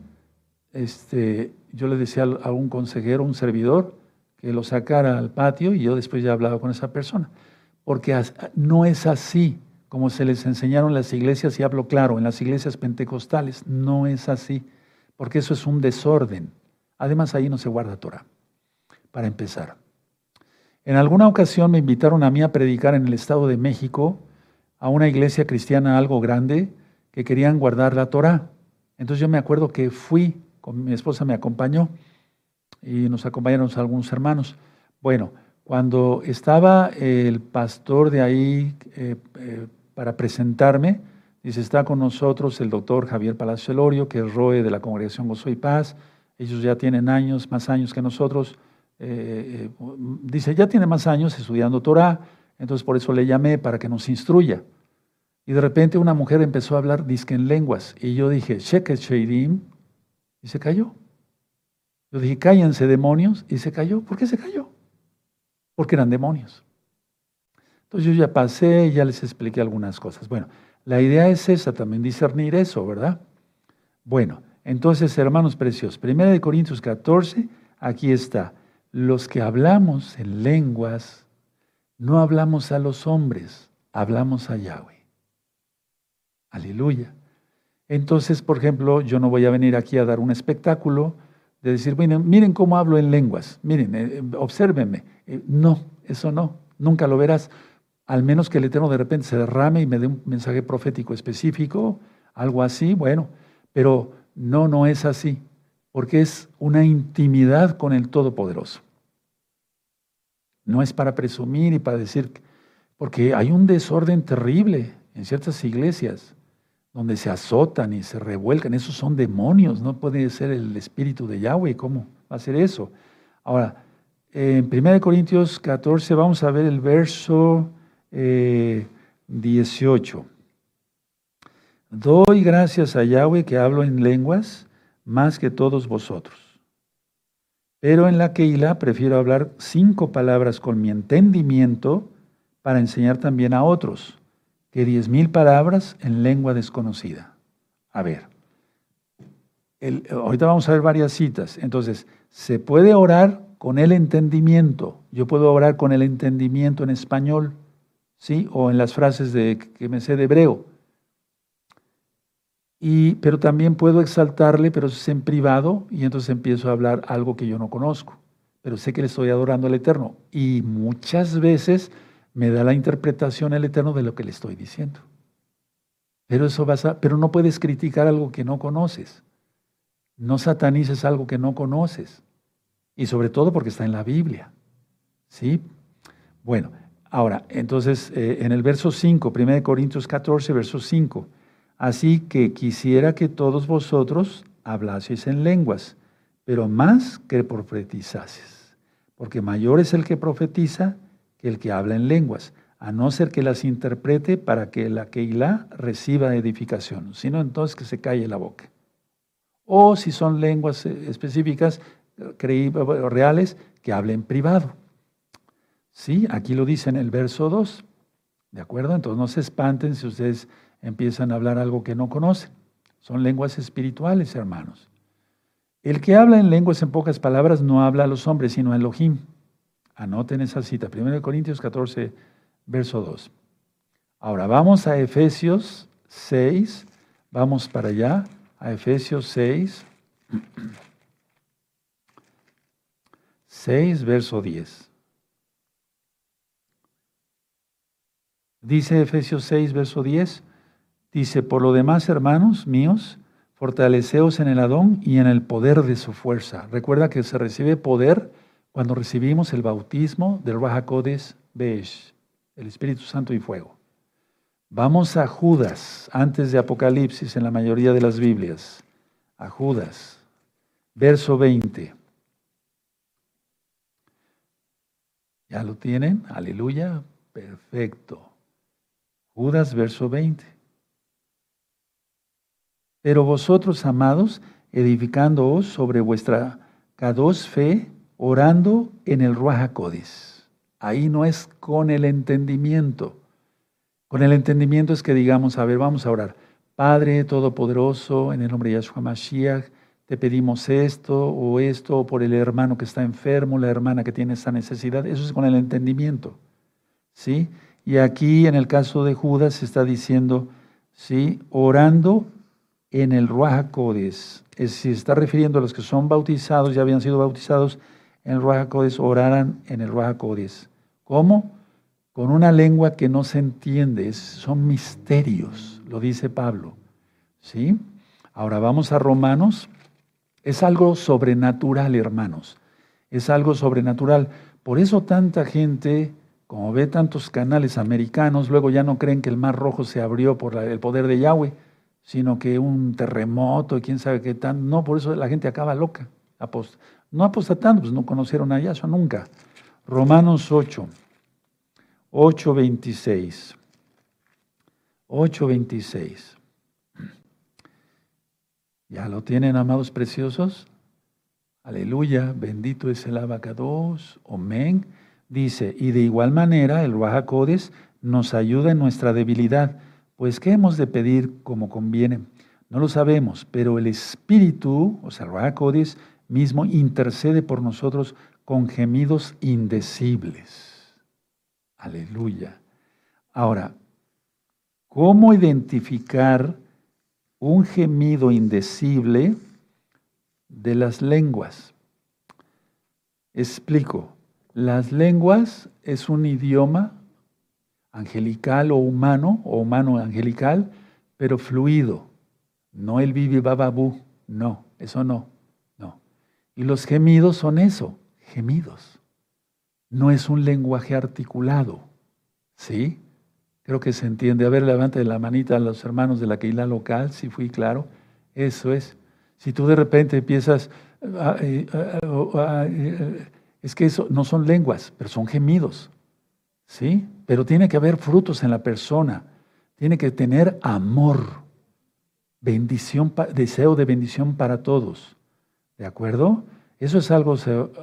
este, yo le decía a un consejero, un servidor, que lo sacara al patio y yo después ya hablaba con esa persona. Porque no es así como se les enseñaron las iglesias, y hablo claro, en las iglesias pentecostales, no es así, porque eso es un desorden. Además, ahí no se guarda Torah, para empezar. En alguna ocasión me invitaron a mí a predicar en el Estado de México a una iglesia cristiana algo grande que querían guardar la Torah. Entonces yo me acuerdo que fui, con mi esposa me acompañó y nos acompañaron algunos hermanos. Bueno, cuando estaba el pastor de ahí eh, eh, para presentarme, dice, está con nosotros el doctor Javier Palacio Elorio, que es ROE de la Congregación Gozo y Paz. Ellos ya tienen años, más años que nosotros. Eh, dice, ya tiene más años estudiando Torah, entonces por eso le llamé para que nos instruya. Y de repente una mujer empezó a hablar disque en lenguas. Y yo dije, Sheket Sheidim, y se cayó. Yo dije, cállense demonios, y se cayó. ¿Por qué se cayó? Porque eran demonios. Entonces yo ya pasé ya les expliqué algunas cosas. Bueno, la idea es esa, también discernir eso, ¿verdad? Bueno, entonces, hermanos preciosos, 1 Corintios 14, aquí está. Los que hablamos en lenguas, no hablamos a los hombres, hablamos a Yahweh. Aleluya. Entonces, por ejemplo, yo no voy a venir aquí a dar un espectáculo de decir, miren, cómo hablo en lenguas, miren, eh, obsérvenme. Eh, no, eso no, nunca lo verás. Al menos que el Eterno de repente se derrame y me dé un mensaje profético específico, algo así, bueno, pero no, no es así, porque es una intimidad con el Todopoderoso. No es para presumir y para decir, porque hay un desorden terrible en ciertas iglesias donde se azotan y se revuelcan, esos son demonios, no puede ser el espíritu de Yahweh, ¿cómo va a ser eso? Ahora, en 1 Corintios 14 vamos a ver el verso 18. Doy gracias a Yahweh que hablo en lenguas más que todos vosotros. Pero en la Keilah prefiero hablar cinco palabras con mi entendimiento para enseñar también a otros que diez mil palabras en lengua desconocida. A ver, ahorita vamos a ver varias citas. Entonces, se puede orar con el entendimiento. Yo puedo orar con el entendimiento en español, ¿sí? O en las frases de, que me sé de hebreo. Pero también puedo exaltarle, pero eso es en privado, y entonces empiezo a hablar algo que yo no conozco. Pero sé que le estoy adorando al Eterno. Y muchas veces me da la interpretación el Eterno de lo que le estoy diciendo. Pero, eso vas a, pero no puedes criticar algo que no conoces. No satanices algo que no conoces. Y sobre todo porque está en la Biblia. ¿Sí? Bueno, ahora, entonces, eh, en el verso 5, 1 Corintios 14, verso 5. Así que quisiera que todos vosotros hablaseis en lenguas, pero más que profetizases. Porque mayor es el que profetiza el que habla en lenguas, a no ser que las interprete para que la Keilah reciba edificación, sino entonces que se calle la boca. O si son lenguas eh, específicas, reales, que hable en privado. Sí, aquí lo dice en el verso 2. ¿De acuerdo? Entonces no se espanten si ustedes empiezan a hablar algo que no conocen. Son lenguas espirituales, hermanos. El que habla en lenguas, en pocas palabras, no habla a los hombres, sino a Elohim. Anoten esa cita, 1 Corintios 14, verso 2. Ahora vamos a Efesios 6, vamos para allá, a Efesios 6, 6, verso 10. Dice Efesios 6, verso 10, dice, por lo demás, hermanos míos, fortaleceos en el Adón y en el poder de su fuerza. Recuerda que se recibe poder cuando recibimos el bautismo del Rahakodes Besh, el Espíritu Santo y fuego. Vamos a Judas, antes de Apocalipsis en la mayoría de las Biblias. A Judas, verso 20. ¿Ya lo tienen? Aleluya. Perfecto. Judas, verso 20. Pero vosotros, amados, edificándoos sobre vuestra Kados fe, orando en el Ruach Ahí no es con el entendimiento. Con el entendimiento es que digamos, a ver, vamos a orar. Padre Todopoderoso, en el nombre de Yahshua Mashiach, te pedimos esto o esto, o por el hermano que está enfermo, la hermana que tiene esa necesidad. Eso es con el entendimiento. ¿Sí? Y aquí, en el caso de Judas, se está diciendo, ¿sí? Orando en el Ruach Es se está refiriendo a los que son bautizados, ya habían sido bautizados, en el Ruach oraran en el Ruach ¿Cómo? Con una lengua que no se entiende, son misterios, lo dice Pablo. ¿Sí? Ahora vamos a Romanos. Es algo sobrenatural, hermanos. Es algo sobrenatural. Por eso tanta gente, como ve tantos canales americanos, luego ya no creen que el Mar Rojo se abrió por el poder de Yahweh, sino que un terremoto y quién sabe qué tan. No, por eso la gente acaba loca. no apostatando, pues no conocieron a Yahshua nunca. Romanos 8, 8, 26. 8, 26. ¿Ya lo tienen, amados preciosos? Aleluya, bendito es el abacados, amén. Dice, y de igual manera el Ruajacodes nos ayuda en nuestra debilidad, pues ¿qué hemos de pedir como conviene? No lo sabemos, pero el Espíritu, o sea, el Ruajacodes mismo intercede por nosotros con gemidos indecibles. Aleluya. Ahora, ¿cómo identificar un gemido indecible de las lenguas. Explico, las lenguas es un idioma angelical o humano, o humano angelical, pero fluido, no el bibi bababú, no, eso no, no. Y los gemidos son eso, gemidos. No es un lenguaje articulado, ¿sí? Creo que se entiende. A ver, levante la manita a los hermanos de la Keila local, si fui claro. Eso es. Si tú de repente empiezas, eh, eh, es que eso no son lenguas, pero son gemidos. ¿Sí? Pero tiene que haber frutos en la persona. Tiene que tener amor, bendición, deseo de bendición para todos. ¿De acuerdo? Eso es algo.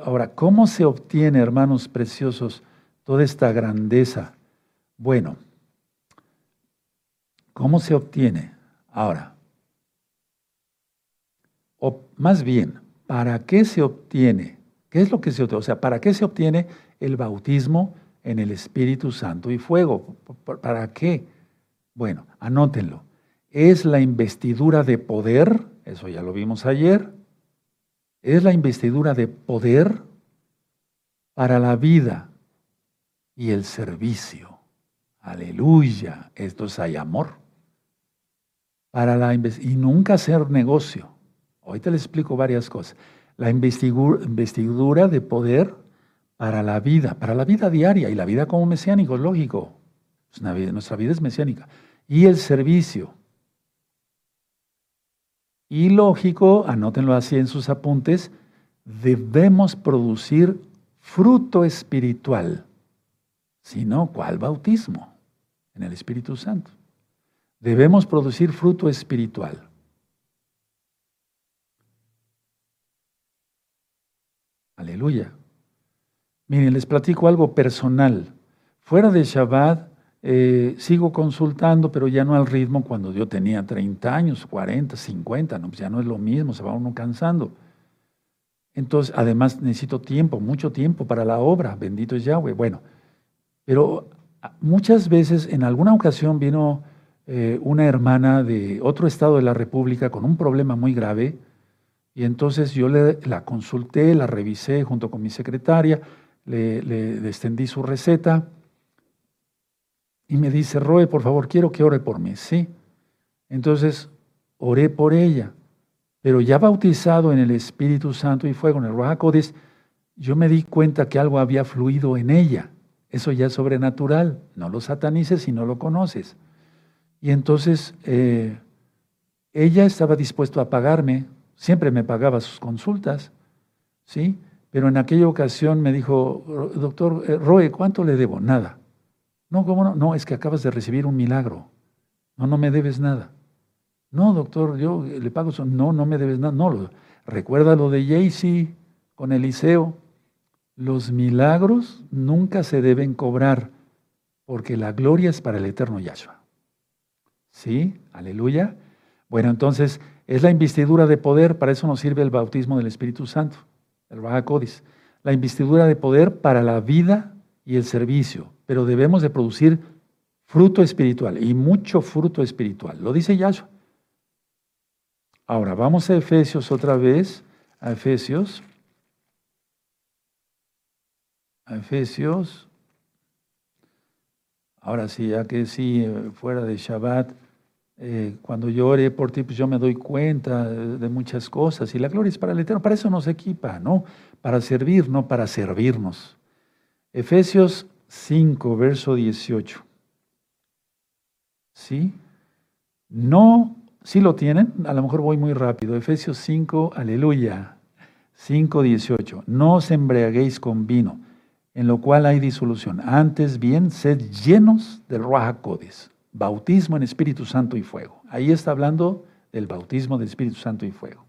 Ahora, ¿cómo se obtiene, hermanos preciosos, toda esta grandeza? Bueno, ¿Cómo se obtiene? Ahora, o más bien, ¿para qué se obtiene? ¿Qué es lo que se obtiene? O sea, ¿para qué se obtiene el bautismo en el Espíritu Santo y fuego? ¿Para qué? Bueno, anótenlo. Es la investidura de poder, eso ya lo vimos ayer, es la investidura de poder para la vida y el servicio. Aleluya, esto es hay amor para la y nunca hacer negocio. Ahorita les explico varias cosas. La investidura de poder para la vida, para la vida diaria y la vida como mesiánico, lógico. Nuestra vida es mesiánica. Y el servicio. Y lógico, anótenlo así en sus apuntes, debemos producir fruto espiritual. Si no, ¿cuál bautismo? En el Espíritu Santo. Debemos producir fruto espiritual. Aleluya. Miren, les platico algo personal. Fuera de Shabbat, eh, sigo consultando, pero ya no al ritmo cuando yo tenía 30 años, 40, 50, no, pues ya no es lo mismo, se va uno cansando. Entonces, además necesito tiempo, mucho tiempo para la obra, bendito es Yahweh. Bueno, pero muchas veces, en alguna ocasión vino eh, una hermana de otro estado de la República con un problema muy grave y entonces yo la consulté, la revisé junto con mi secretaria, le, le extendí su receta y me dice, Roe, por favor, quiero que ore por mí. Sí. Entonces oré por ella, pero ya bautizado en el Espíritu Santo y fuego, en el Ruach yo me di cuenta que algo había fluido en ella. Eso ya es sobrenatural. No lo satanices si no lo conoces. Y entonces eh, ella estaba dispuesta a pagarme, siempre me pagaba sus consultas, ¿sí? Pero en aquella ocasión me dijo, doctor eh, Roe, ¿cuánto le debo? Nada. No, ¿cómo no? No, es que acabas de recibir un milagro. No, no me debes nada. No, doctor, yo le pago eso. No, no me debes nada. No, recuerda lo de Jaycee con Eliseo. Los milagros nunca se deben cobrar porque la gloria es para el eterno Yahshua. ¿Sí? Aleluya. Bueno, entonces es la investidura de poder, para eso nos sirve el bautismo del Espíritu Santo, el Codis. La investidura de poder para la vida y el servicio, pero debemos de producir fruto espiritual y mucho fruto espiritual. Lo dice Yahshua. Ahora, vamos a Efesios otra vez, a Efesios. A Efesios. Ahora sí, ya que sí, fuera de Shabbat, eh, cuando yo oré por ti, pues yo me doy cuenta de, muchas cosas y la gloria es para el Eterno. Para eso nos equipa, ¿no? Para servir, no para servirnos. Efesios 5, verso 18. ¿Sí? No, si lo tienen, a lo mejor voy muy rápido. Efesios 5, aleluya. 5, 18. No os embriaguéis con vino, en lo cual hay disolución. Antes bien, sed llenos del Ruach bautismo en Espíritu Santo y fuego. Ahí está hablando del bautismo del Espíritu Santo y fuego.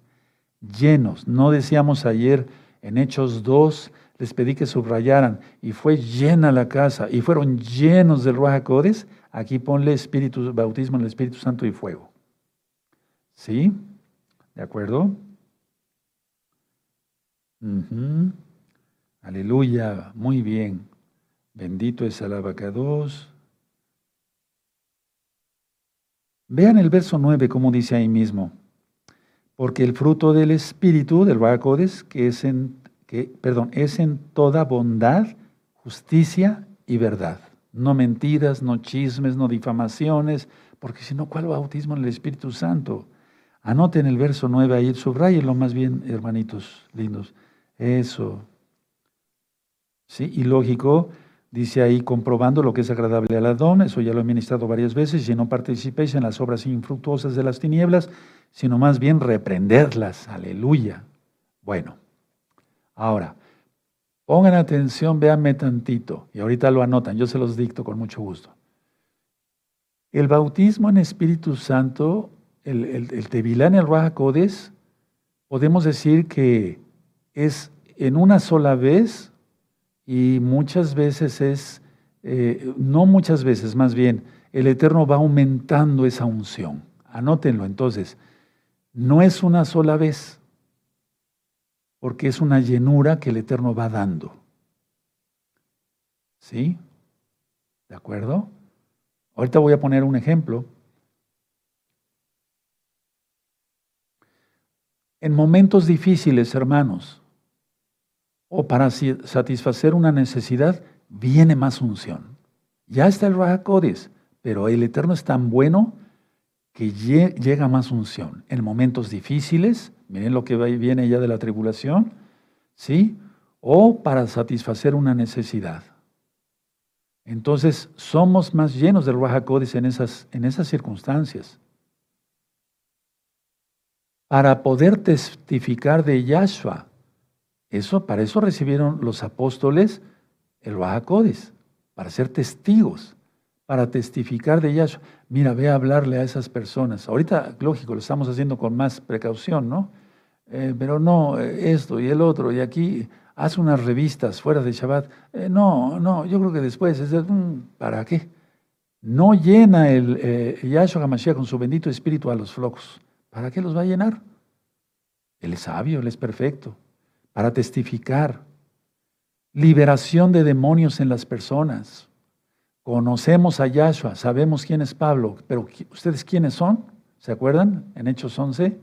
Llenos, no decíamos ayer en Hechos 2, les pedí que subrayaran, y fue llena la casa, y fueron llenos del Ruach aquí ponle Espíritu, bautismo en el Espíritu Santo y fuego. ¿Sí? ¿De acuerdo? Aleluya, muy bien. Bendito es el abacados. Vean el verso 9, como dice ahí mismo. Porque el fruto del Espíritu, del Bacodes, que es en, que, perdón, es en toda bondad, justicia y verdad. No mentiras, no chismes, no difamaciones, porque si no, ¿cuál bautismo en el Espíritu Santo? Anoten el verso 9 ahí, subrayenlo más bien, hermanitos lindos. Eso. Sí, y lógico, Dice ahí, comprobando lo que es agradable al Adón, eso ya lo he ministrado varias veces, y no participéis en las obras infructuosas de las tinieblas, sino más bien reprenderlas. Aleluya. Bueno, ahora, pongan atención, véanme tantito, y ahorita lo anotan, yo se los dicto con mucho gusto. El bautismo en Espíritu Santo, el, el, el Tevilán, el Raja podemos decir que es en una sola vez y muchas veces es, eh, no muchas veces, más bien, el Eterno va aumentando esa unción. Anótenlo entonces, no es una sola vez, porque es una llenura que el Eterno va dando. ¿Sí? ¿De acuerdo? Ahorita voy a poner un ejemplo. En momentos difíciles, hermanos, o para satisfacer una necesidad, viene más unción. Ya está el Rahakodis, pero el Eterno es tan bueno que llega más unción. En momentos difíciles, miren lo que viene ya de la tribulación, ¿sí? O para satisfacer una necesidad. Entonces, somos más llenos del Rahakodis en en esas circunstancias. Para poder testificar de Yahshua, eso, para eso recibieron los apóstoles el Bajacodes, para ser testigos, para testificar de Yahshua. Mira, ve a hablarle a esas personas. Ahorita, lógico, lo estamos haciendo con más precaución, ¿no? Eh, pero no, eh, esto y el otro, y aquí haz unas revistas fuera de Shabbat. Eh, no, no, yo creo que después, es mm, ¿para qué? No llena el Yahshua HaMashiach con su bendito espíritu a los flojos. ¿Para qué los va a llenar? Él es sabio, Él es perfecto para testificar. Liberación de demonios en las personas. Conocemos a Yahshua, sabemos quién es Pablo, pero ¿ustedes quiénes son? ¿Se acuerdan en Hechos 11?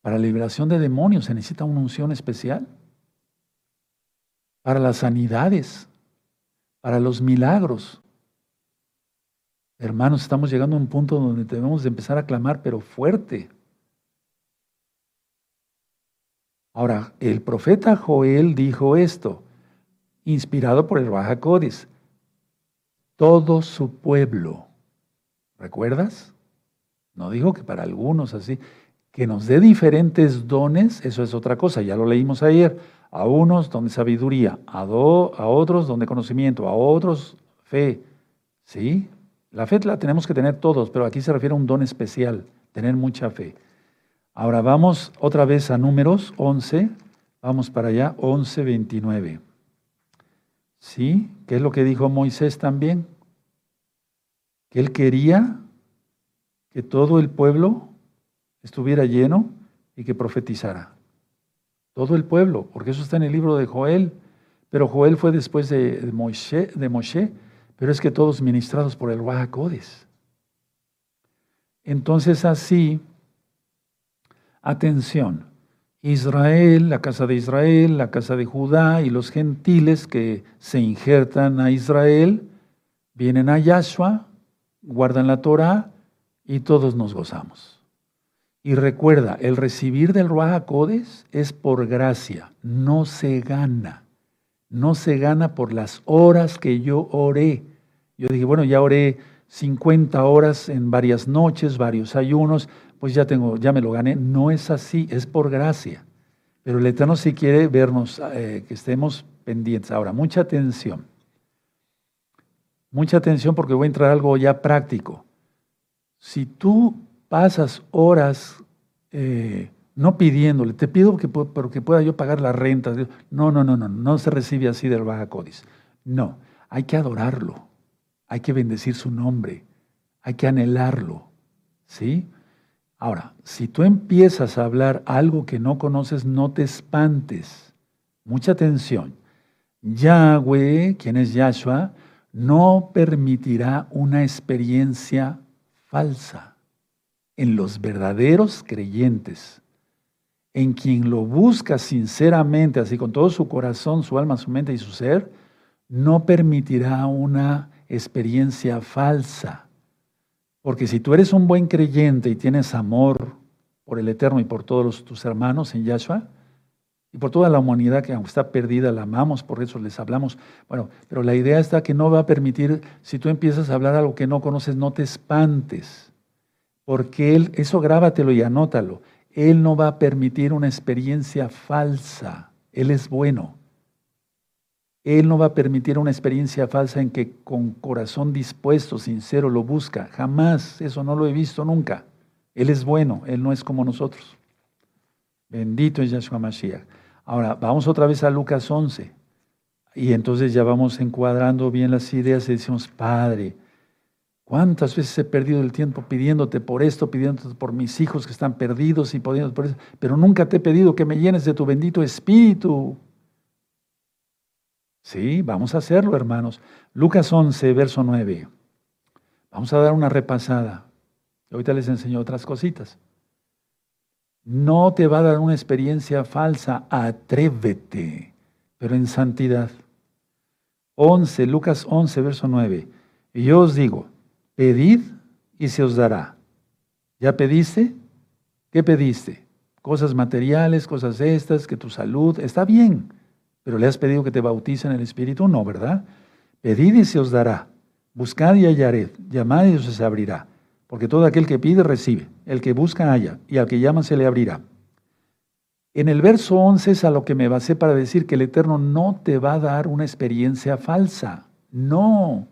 Para liberación de demonios se necesita una unción especial. Para las sanidades, para los milagros. Hermanos, estamos llegando a un punto donde debemos de empezar a clamar, pero fuerte. Ahora, el profeta Joel dijo esto, inspirado por el Baja Codis. Todo su pueblo, ¿recuerdas? No dijo que para algunos así, que nos dé diferentes dones, eso es otra cosa, ya lo leímos ayer. A unos donde sabiduría, a, a otros donde conocimiento, a otros fe. ¿Sí? La fe la tenemos que tener todos, pero aquí se refiere a un don especial, tener mucha fe. Ahora vamos otra vez a números 11, vamos para allá, 11, 29. ¿Sí? ¿Qué es lo que dijo Moisés también? Que él quería que todo el pueblo estuviera lleno y que profetizara. Todo el pueblo, porque eso está en el libro de Joel. Pero Joel fue después de, de Moshe, de Moshe, pero es que todos ministrados por el Wahakodes. Entonces así Atención, Israel, la casa de Israel, la casa de Judá y los gentiles que se injertan a Israel, vienen a Yahshua, guardan la Torah y todos nos gozamos. Y recuerda, el recibir del Ruach Codes es por gracia, no se gana. No se gana por las horas que yo oré. Yo dije, bueno, ya oré 50 horas en varias noches, varios ayunos, pues ya tengo, ya me lo gané. No es así, es por gracia. Pero el Eterno si quiere vernos, eh, que estemos pendientes. Ahora, mucha atención. Mucha atención porque voy a entrar a algo ya práctico. Si tú pasas horas eh, no pidiéndole, te pido que, que pueda yo pagar la renta. No, no, no, no, no se recibe así del Baja Codis. No, hay que adorarlo, hay que bendecir su nombre, hay que anhelarlo. ¿Sí? Ahora, si tú empiezas a hablar algo que no conoces, no te espantes. Mucha atención. Yahweh, quien es Yahshua, no permitirá una experiencia falsa en los verdaderos creyentes, en quien lo busca sinceramente, así con todo su corazón, su alma, su mente y su ser, no permitirá una experiencia falsa. Porque si tú eres un buen creyente y tienes amor por el Eterno y por todos tus hermanos en Yahshua, y por toda la humanidad que aunque está perdida, la amamos, por eso les hablamos. Bueno, pero la idea está que no va a permitir, si tú empiezas a hablar algo que no conoces, no te espantes, porque Él, eso grábatelo y anótalo, Él no va a permitir una experiencia falsa, Él es bueno. Él no va a permitir una experiencia falsa en que con corazón dispuesto, sincero, lo busca. Jamás, eso no lo he visto nunca. Él es bueno, Él no es como nosotros. Bendito es Yahshua Mashiach. Ahora, vamos otra vez a Lucas 11. Y entonces ya vamos encuadrando bien las ideas y decimos, Padre, ¿cuántas veces he perdido el tiempo pidiéndote por esto, pidiéndote por mis hijos que están perdidos y pidiéndote por eso? Pero nunca te he pedido que me llenes de tu bendito espíritu. Sí, vamos a hacerlo, hermanos. Lucas 11, verso 9. Vamos a dar una repasada. Ahorita les enseño otras cositas no te va a dar una experiencia falsa, atrévete, pero en santidad. 11, Lucas 11, verso 9. Y yo os digo, pedid y se os dará. ¿Ya pediste? ¿Qué pediste? Cosas materiales, cosas estas, que tu salud, está bien, pero le has pedido que te bauticen en el Espíritu, no, ¿verdad? Pedid y se os dará. Buscad y hallared, llamad y se abrirá. Porque todo aquel que pide, recibe. El que busca, halla. Y al que llama, se le abrirá. En el verso 11 es a lo que me basé para decir que el Eterno no te va a dar una experiencia falsa. No.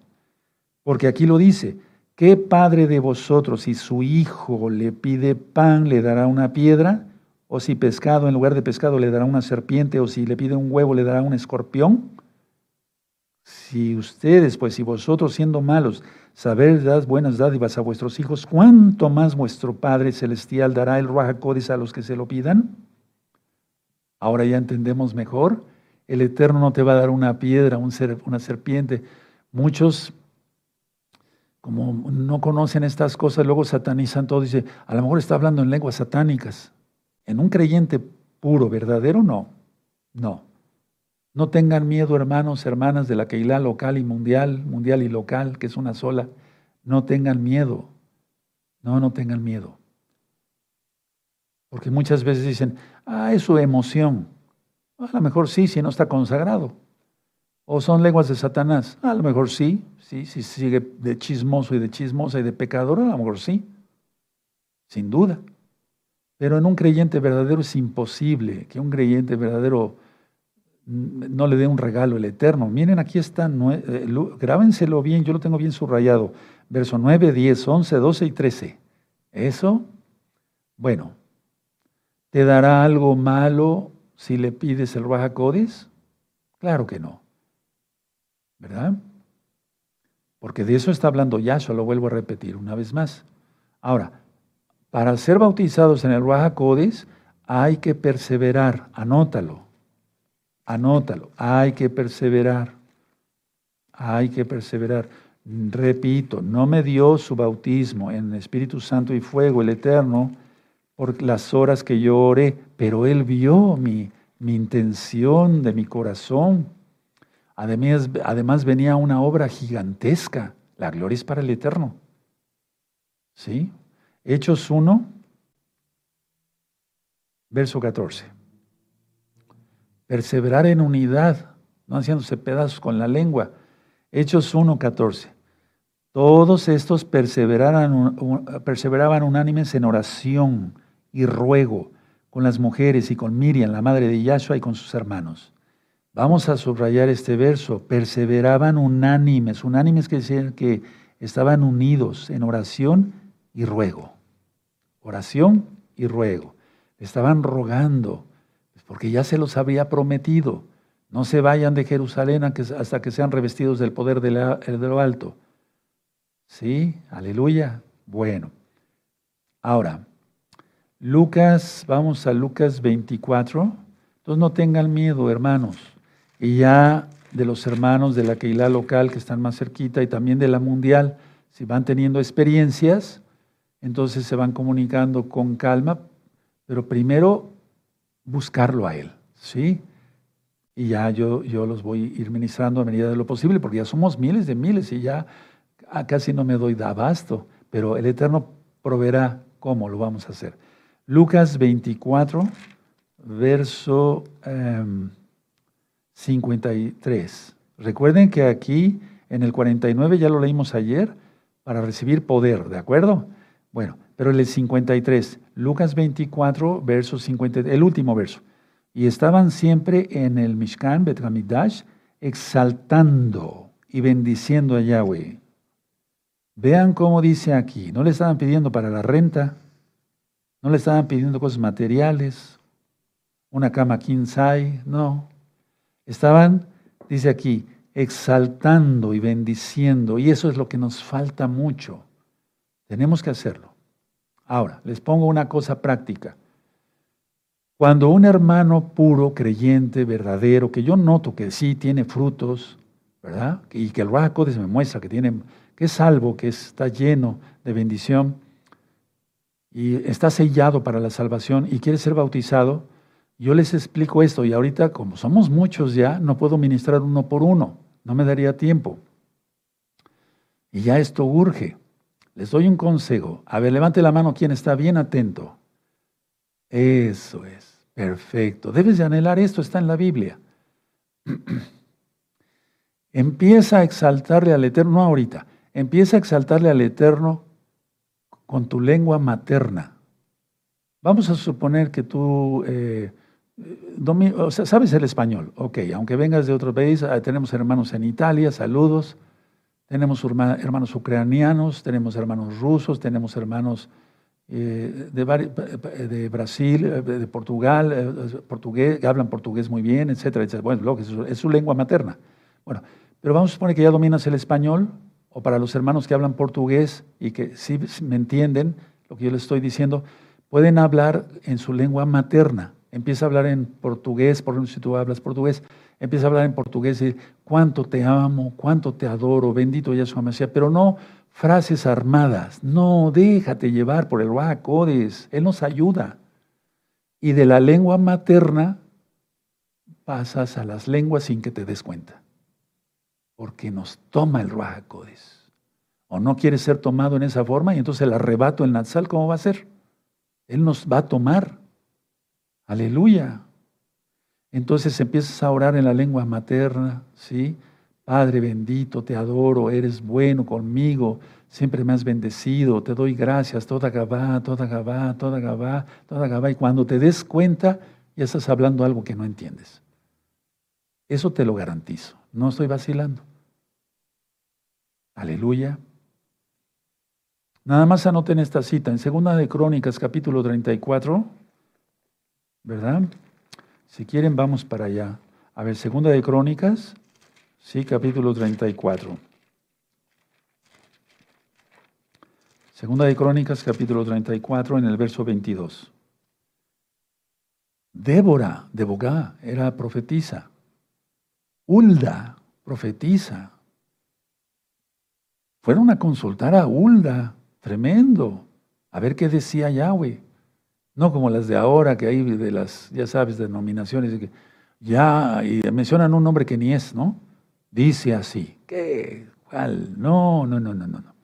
Porque aquí lo dice. ¿Qué padre de vosotros, si su hijo le pide pan, le dará una piedra? ¿O si pescado, en lugar de pescado, le dará una serpiente? ¿O si le pide un huevo, le dará un escorpión? Si ustedes, pues si vosotros siendo malos, saber dar buenas dádivas a vuestros hijos, ¿cuánto más vuestro Padre Celestial dará el Ruajacodes a los que se lo pidan? Ahora ya entendemos mejor. El Eterno no te va a dar una piedra, una serpiente. Muchos, como no conocen estas cosas, luego satanizan todo. Dice, a lo mejor está hablando en lenguas satánicas. En un creyente puro, verdadero, no. No. No tengan miedo, hermanos, hermanas de la Keilah local y mundial, mundial y local, que es una sola. No tengan miedo. No, no tengan miedo. Porque muchas veces dicen, ah, es su emoción. A lo mejor sí, si no está consagrado. O son lenguas de Satanás. A lo mejor sí, sí, si sigue de chismoso y de chismosa y de pecador, a lo mejor sí. Sin duda. Pero en un creyente verdadero es imposible que un creyente verdadero no le dé un regalo el Eterno. Miren, aquí está, eh, grábenselo bien, yo lo tengo bien subrayado. Verso 9, 10, 11, 12 y 13. Eso, bueno, ¿te dará algo malo si le pides el Raja Codis? Claro que no. ¿Verdad? Porque de eso está hablando Yahshua, lo vuelvo a repetir una vez más. Ahora, para ser bautizados en el Raja Codis hay que perseverar, anótalo. Anótalo, hay que perseverar. Hay que perseverar. Repito, no me dio su bautismo en Espíritu Santo y fuego, el Eterno, por las horas que yo oré, pero Él vio mi, mi intención de mi corazón. Además, además venía una obra gigantesca. La gloria es para el Eterno. ¿Sí? Hechos 1, verso 14. Perseverar en unidad, no haciéndose pedazos con la lengua. Hechos 1, 14. Todos estos perseveraban, unánimes en oración y ruego con las mujeres y con Miriam, la madre de Yahshua, y con sus hermanos. Vamos a subrayar este verso. Perseveraban unánimes. Unánimes quiere decir que estaban unidos en oración y ruego. Oración y ruego. Estaban rogando, porque ya se los había prometido. No se vayan de Jerusalén hasta que sean revestidos del poder de, lo alto. ¿Sí? Aleluya. Bueno. Ahora, Lucas, vamos a Lucas 24. Entonces no tengan miedo, hermanos. Y ya de los hermanos de la Keilah local que están más cerquita y también de la mundial, si van teniendo experiencias, entonces se van comunicando con calma, pero primero buscarlo a Él, ¿sí? Y ya yo, yo los voy a ir ministrando a medida de lo posible, porque ya somos miles de miles y ya casi no me doy de abasto, pero el Eterno proveerá cómo lo vamos a hacer. Lucas 24, verso 53. Em, Recuerden que aquí en el 49 ya lo leímos ayer, para recibir poder, ¿de acuerdo? Bueno, pero el 53, Lucas 24, verso 50, el último verso. Y estaban siempre en el Mishkan, Betramidash, exaltando y bendiciendo a Yahweh. Vean cómo dice aquí, no le estaban pidiendo para la renta, no le estaban pidiendo cosas materiales, una cama size, no. Estaban, dice aquí, exaltando y bendiciendo, y eso es lo que nos falta mucho. Tenemos que hacerlo. Ahora, les pongo una cosa práctica. Cuando un hermano puro, creyente, verdadero, que yo noto que sí tiene frutos, ¿verdad? Y que el Ruach me muestra que, tiene, que es salvo, que está lleno de bendición y está sellado para la salvación y quiere ser bautizado, yo les explico esto y ahorita como somos muchos ya, no puedo ministrar uno por uno, no me daría tiempo. Y ya esto urge. Les doy un consejo. A ver, levante la mano quien está bien atento. Eso es. Perfecto. Debes de anhelar esto, está en la Biblia. *clears throat* empieza a exaltarle al Eterno, no ahorita, empieza a exaltarle al Eterno con tu lengua materna. Vamos a suponer que tú eh, o sea, sabes el español, ok, aunque vengas de otro país, ah, tenemos hermanos en Italia, saludos. Tenemos hermanos ucranianos, tenemos hermanos rusos, tenemos hermanos eh, de, de, Brasil, eh, de Portugal, eh, portugués, que hablan portugués muy bien, etcétera, etcétera. Bueno, es su lengua materna. Bueno, pero vamos a suponer que ya dominas el español, o para los hermanos que hablan portugués y que sí me entienden lo que yo les estoy diciendo, pueden hablar en su lengua materna. Empieza a hablar en portugués, por ejemplo, si tú hablas portugués, empieza a hablar en portugués y cuánto te amo, cuánto te adoro, bendito Yahshua Mesías, pero no frases armadas, no, déjate llevar por el Codes, Él nos ayuda. Y de la lengua materna pasas a las lenguas sin que te des cuenta, porque nos toma el Codes. O no quieres ser tomado en esa forma y entonces el arrebato, el Natsal, ¿cómo va a ser? Él nos va a tomar. Aleluya. Entonces empiezas a orar en la lengua materna, ¿sí? Padre bendito, te adoro, eres bueno conmigo, siempre me has bendecido, te doy gracias, toda Gabá, toda Gabá, toda Gabá, toda Gabá. Y cuando te des cuenta, ya estás hablando algo que no entiendes. Eso te lo garantizo, no estoy vacilando. Aleluya. Nada más anoten esta cita en Segunda de Crónicas, capítulo 34, ¿verdad? Si quieren, vamos para allá. A ver, segunda de Crónicas, sí, capítulo 34. Segunda de Crónicas, capítulo 34, en el verso 22. Débora de Bogá era profetisa. Hulda, profetisa. Fueron a consultar a Hulda, tremendo, a ver qué decía Yahweh. No como las de ahora, que hay de las, ya sabes, denominaciones, que ya, y mencionan un nombre que ni es, ¿no? Dice así. ¿Qué? ¿Cuál? No, no, no, no, no.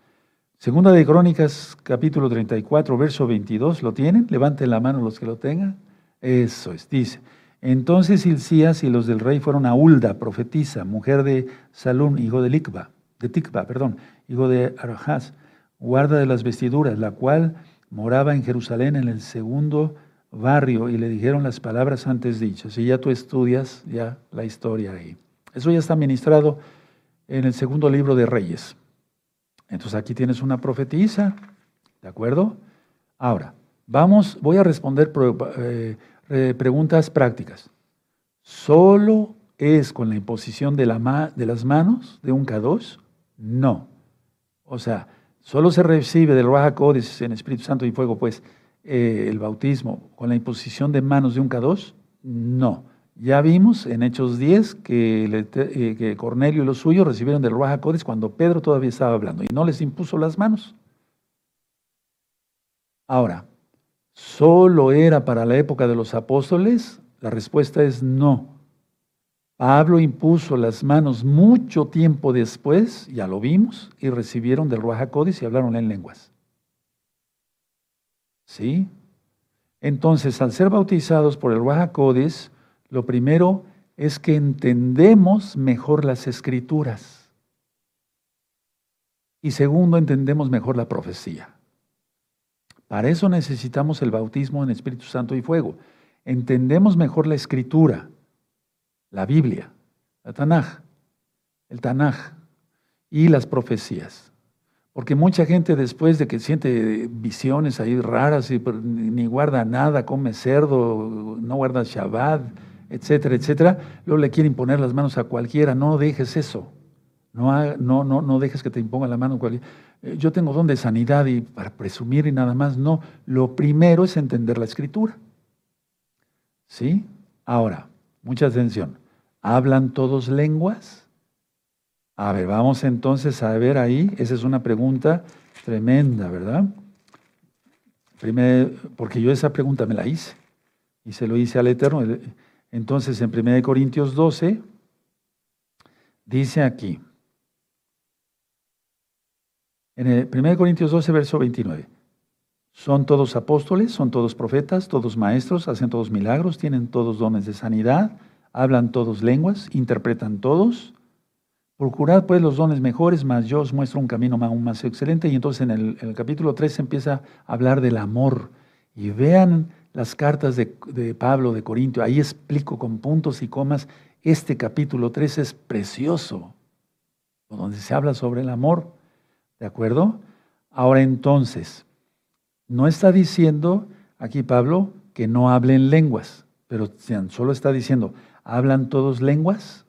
Segunda de Crónicas, capítulo 34, verso 22, ¿lo tienen? Levanten la mano los que lo tengan. Eso es, dice. Entonces Hilcías y los del rey fueron a Hulda, profetisa, mujer de Salún, hijo de Licba, de Ticba, perdón, hijo de Arahaz, guarda de las vestiduras, la cual moraba en Jerusalén en el segundo barrio, y le dijeron las palabras antes dichas. Y ya tú estudias ya la historia ahí. Eso ya está ministrado en el segundo libro de Reyes. Entonces aquí tienes una profetisa, ¿de acuerdo? Ahora, vamos, voy a responder eh, eh, preguntas prácticas. ¿Solo es con la imposición de, de las manos de un K2? No. O sea, solo se recibe del Raja en Espíritu Santo y Fuego, pues, eh, el bautismo con la imposición de manos de un K2? No. Ya vimos en Hechos 10 eh, que, Cornelio y los suyos recibieron del Ruach Codes cuando Pedro todavía estaba hablando y no les impuso las manos. Ahora, ¿solo era para la época de los apóstoles? La respuesta es no. Pablo impuso las manos mucho tiempo después, ya lo vimos, y recibieron del Ruach Codes y hablaron en lenguas. ¿Sí? Entonces, al ser bautizados por el Ruach Codes, lo primero es que entendemos mejor las escrituras. Y segundo, entendemos mejor la profecía. Para eso necesitamos el bautismo en Espíritu Santo y fuego. Entendemos mejor la escritura, la Biblia, la Tanaj, el Tanaj y las profecías. Porque mucha gente después de que siente visiones ahí raras y ni guarda nada, come cerdo, no guarda Shabbat, etcétera, etcétera, luego le quieren imponer las manos a cualquiera. No dejes eso. No, no, no, no dejes que te imponga la mano cualquiera. Eh, yo tengo don de sanidad y para presumir y nada más. No, lo primero es entender la escritura. ¿Sí? Ahora, mucha atención. ¿Hablan todos lenguas? A ver, vamos entonces a ver ahí. Esa es una pregunta tremenda, ¿verdad? Porque yo esa pregunta me la hice y se lo hice al Eterno. Entonces, en 1 Corintios 12, dice aquí, en 1 Corintios 12, verso 29, son todos apóstoles, son todos profetas, todos maestros, hacen todos milagros, tienen todos dones de sanidad, hablan todos lenguas, interpretan todos. Procurad pues los dones mejores, más yo os muestro un camino aún más excelente. Y entonces en el, capítulo 3 empieza a hablar del amor. Y vean las cartas de, Pablo de Corintio, ahí explico con puntos y comas, este capítulo 3 es precioso, donde se habla sobre el amor, ¿de acuerdo? Ahora entonces, no está diciendo aquí Pablo que no hablen lenguas, pero solo está diciendo, ¿hablan todos lenguas?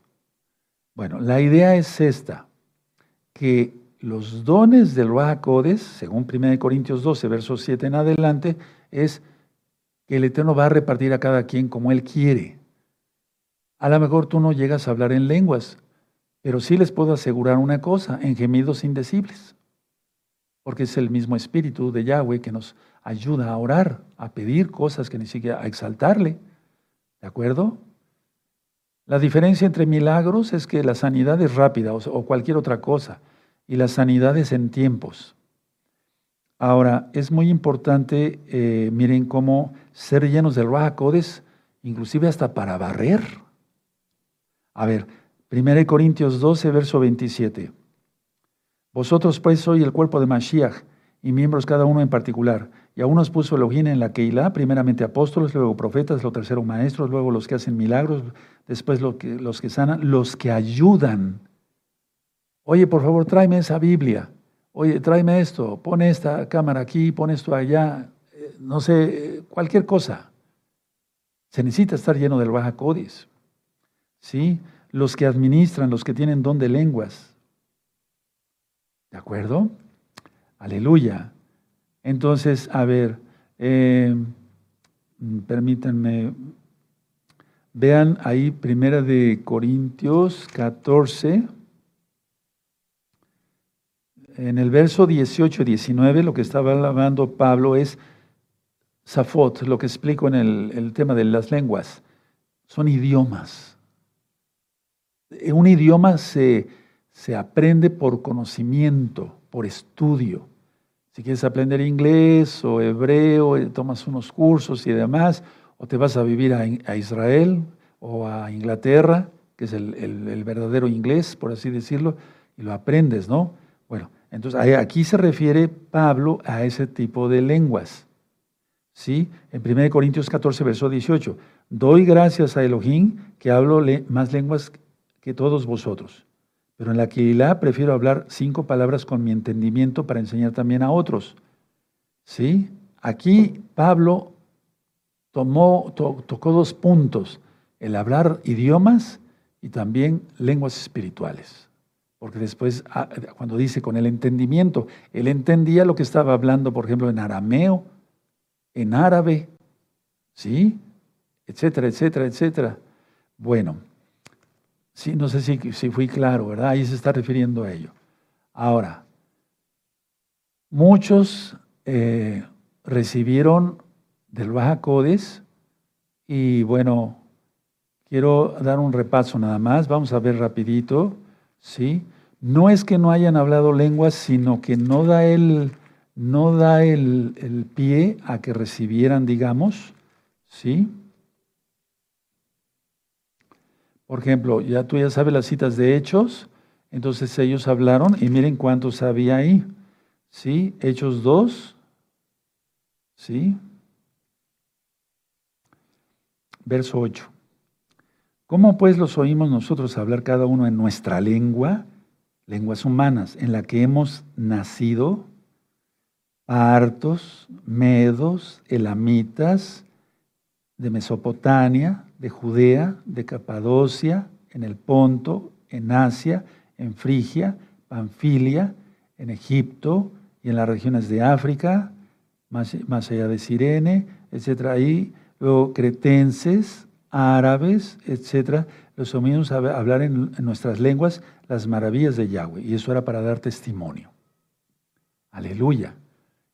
Bueno, la idea es esta, que los dones del Ruach según 1 Corintios 12, versos 7 en adelante, es que el Eterno va a repartir a cada quien como Él quiere. A lo mejor tú no llegas a hablar en lenguas, pero sí les puedo asegurar una cosa, en gemidos indecibles, porque es el mismo Espíritu de Yahweh que nos ayuda a orar, a pedir cosas que ni siquiera, a exaltarle. ¿De acuerdo? La diferencia entre milagros es que la sanidad es rápida o cualquier otra cosa, y la sanidad es en tiempos. Ahora, es muy importante, eh, miren cómo ser llenos del Ruach inclusive hasta para barrer. A ver, 1 Corintios 12, verso 27. Vosotros pues sois el cuerpo de Mashiach y miembros cada uno en particular. Y a unos puso Elohim en la Keilah, primeramente apóstoles, luego profetas, lo tercero maestros, luego los que hacen milagros, después los que, sanan, los que ayudan. Oye, por favor, tráeme esa Biblia oye, tráeme esto, pone esta cámara aquí, pon esto allá, eh, no sé, cualquier cosa. Se necesita estar lleno del Baja Codis. ¿Sí? Los que administran, los que tienen don de lenguas. ¿De acuerdo? Aleluya. Entonces, a ver, eh, permítanme, vean ahí, primera de Corintios 14 en el verso 18 y 19 lo que estaba hablando Pablo es Safot, lo que explico en el, tema de las lenguas. Son idiomas. Un idioma se, se aprende por conocimiento, por estudio. Si quieres aprender inglés o hebreo, eh, tomas unos cursos y demás, o te vas a vivir a, Israel o a Inglaterra, que es el, verdadero inglés, por así decirlo, y lo aprendes, ¿no? Bueno, entonces aquí se refiere Pablo a ese tipo de lenguas. ¿Sí? En 1 Corintios 14, verso 18, doy gracias a Elohim que hablo más lenguas que todos vosotros. Pero en la prefiero hablar cinco palabras con mi entendimiento para enseñar también a otros. ¿Sí? Aquí Pablo tocó dos puntos, el hablar idiomas y también lenguas espirituales. Porque después, ah, cuando dice con el entendimiento, él entendía lo que estaba hablando, por ejemplo, en arameo, en árabe, ¿sí? Etcétera, etcétera, etcétera. Bueno, Sí, no sé si, si fui claro, ¿verdad? Ahí se está refiriendo a ello. Ahora, muchos eh, recibieron del Baja Codes y bueno, quiero dar un repaso nada más, vamos a ver rapidito, ¿sí? No es que no hayan hablado lenguas, sino que no da el, no da el, el pie a que recibieran, digamos, ¿sí? Por ejemplo, ya tú ya sabes las citas de Hechos, entonces ellos hablaron y miren cuántos había ahí. ¿Sí? Hechos 2. ¿Sí? Verso 8. ¿Cómo pues los oímos nosotros hablar cada uno en nuestra lengua, lenguas humanas, en la que hemos nacido? Partos, medos, elamitas, de Mesopotamia, de Judea, de Capadocia, en el Ponto, en Asia, en Frigia, Panfilia, en Egipto y en las regiones de África, más, allá de Sirene, etc. Ahí, luego cretenses, árabes, etc. Los oímos hablar en, en nuestras lenguas las maravillas de Yahweh. Y eso era para dar testimonio. Aleluya.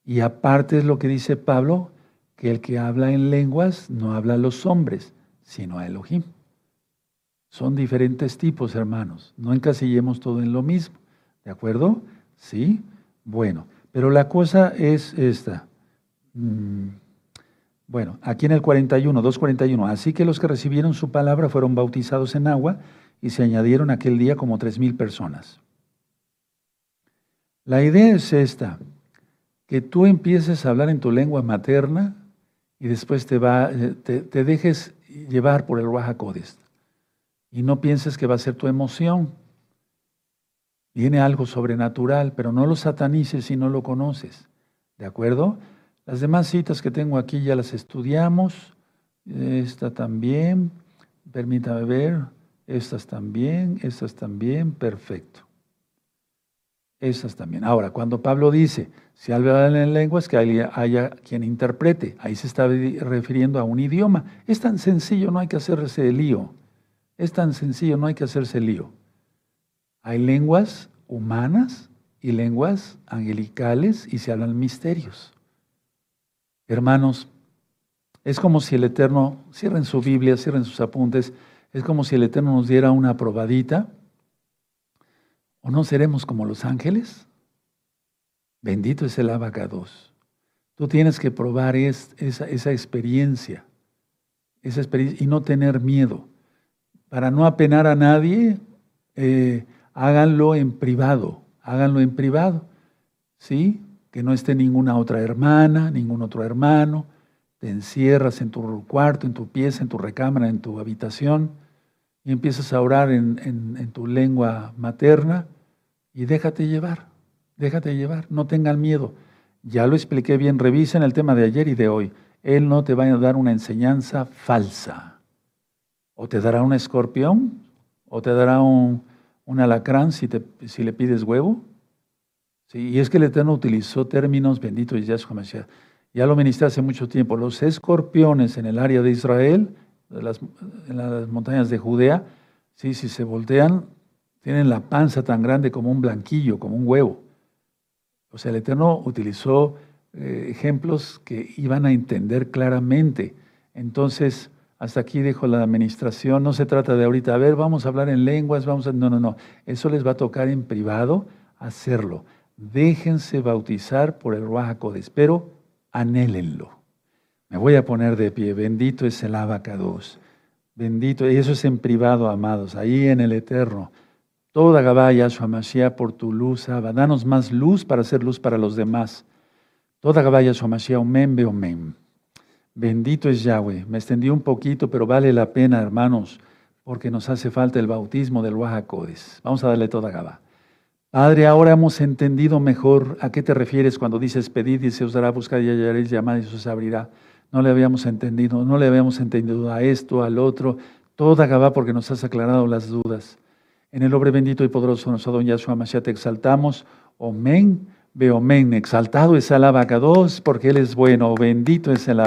Y aparte es lo que dice Pablo, que el que habla en lenguas no habla a los hombres, sino a Elohim. Son diferentes tipos, hermanos. No encasillemos todo en lo mismo. ¿De acuerdo? Sí. Bueno, pero la cosa es esta. Mm, bueno, aquí en el 41, 241. Así que los que recibieron su palabra fueron bautizados en agua y se añadieron aquel día como tres mil personas. La idea es esta, que tú empieces a hablar en tu lengua materna y después te, va, eh, te, dejes llevar por el Ruach Y no pienses que va a ser tu emoción. Viene algo sobrenatural, pero no lo satanices si no lo conoces. ¿De acuerdo? Las demás citas que tengo aquí ya las estudiamos. Esta también. Permítame ver. Estas también. Estas también. Perfecto. Esas también. Ahora, cuando Pablo dice, si hablan en lenguas, que haya, quien interprete. Ahí se está refiriendo a un idioma. Es tan sencillo, no hay que hacerse lío. Es tan sencillo, no hay que hacerse lío. Hay lenguas humanas y lenguas angelicales y se hablan misterios. Hermanos, es como si el Eterno, cierren su Biblia, cierren sus apuntes, es como si el Eterno nos diera una probadita ¿O no seremos como los ángeles? Bendito es el abacados. Tú tienes que probar esa, experiencia, esa experiencia y no tener miedo. Para no apenar a nadie, eh, háganlo en privado, háganlo en privado, ¿sí? Que no esté ninguna otra hermana, ningún otro hermano. Te encierras en tu cuarto, en tu pieza, en tu recámara, en tu habitación y empiezas a orar en tu lengua materna y déjate llevar, déjate llevar, no tengan miedo. Ya lo expliqué bien, revisen el tema de ayer y de hoy. Él no te va a dar una enseñanza falsa. O te dará un escorpión, o te dará un, alacrán si, te, si le pides huevo. Sí, y es que el Eterno utilizó términos benditos y ya Ya lo ministré hace mucho tiempo. Los escorpiones en el área de Israel, en las montañas de Judea, sí, si se voltean, tienen la panza tan grande como un blanquillo, como un huevo. O sea, el Eterno utilizó eh, ejemplos que iban a entender claramente. Entonces, hasta aquí dejo la administración. No se trata de ahorita, a ver, vamos a hablar en lenguas, vamos a... No, no, no. Eso les va a tocar en privado hacerlo. déjense bautizar por el Ruach pero anhélenlo. Me voy a poner de pie. Bendito es el abacados. Bendito, y eso es en privado, amados, ahí en el eterno. Toda Gabá Yahshua Mashiach por tu luz, Abba. Danos más luz para hacer luz para los demás. Toda Gabá Yahshua Mashiach, omen be omen. Bendito es Yahweh. Me extendí un poquito, pero vale la pena, hermanos, porque nos hace falta el bautismo del Wahakodes. Vamos a darle toda Gabá. Padre, ahora hemos entendido mejor a qué te refieres cuando dices pedid y se os dará, buscar y hallaréis, llamad y se os abrirá. No le habíamos entendido, no le habíamos entendido a esto, al otro. Toda Gabá porque nos has aclarado las dudas. En el nombre bendito y poderoso de nuestro don Yahshua Mashiach te exaltamos. Omen, ve omen. Exaltado es el abacados porque Él es bueno. Bendito es el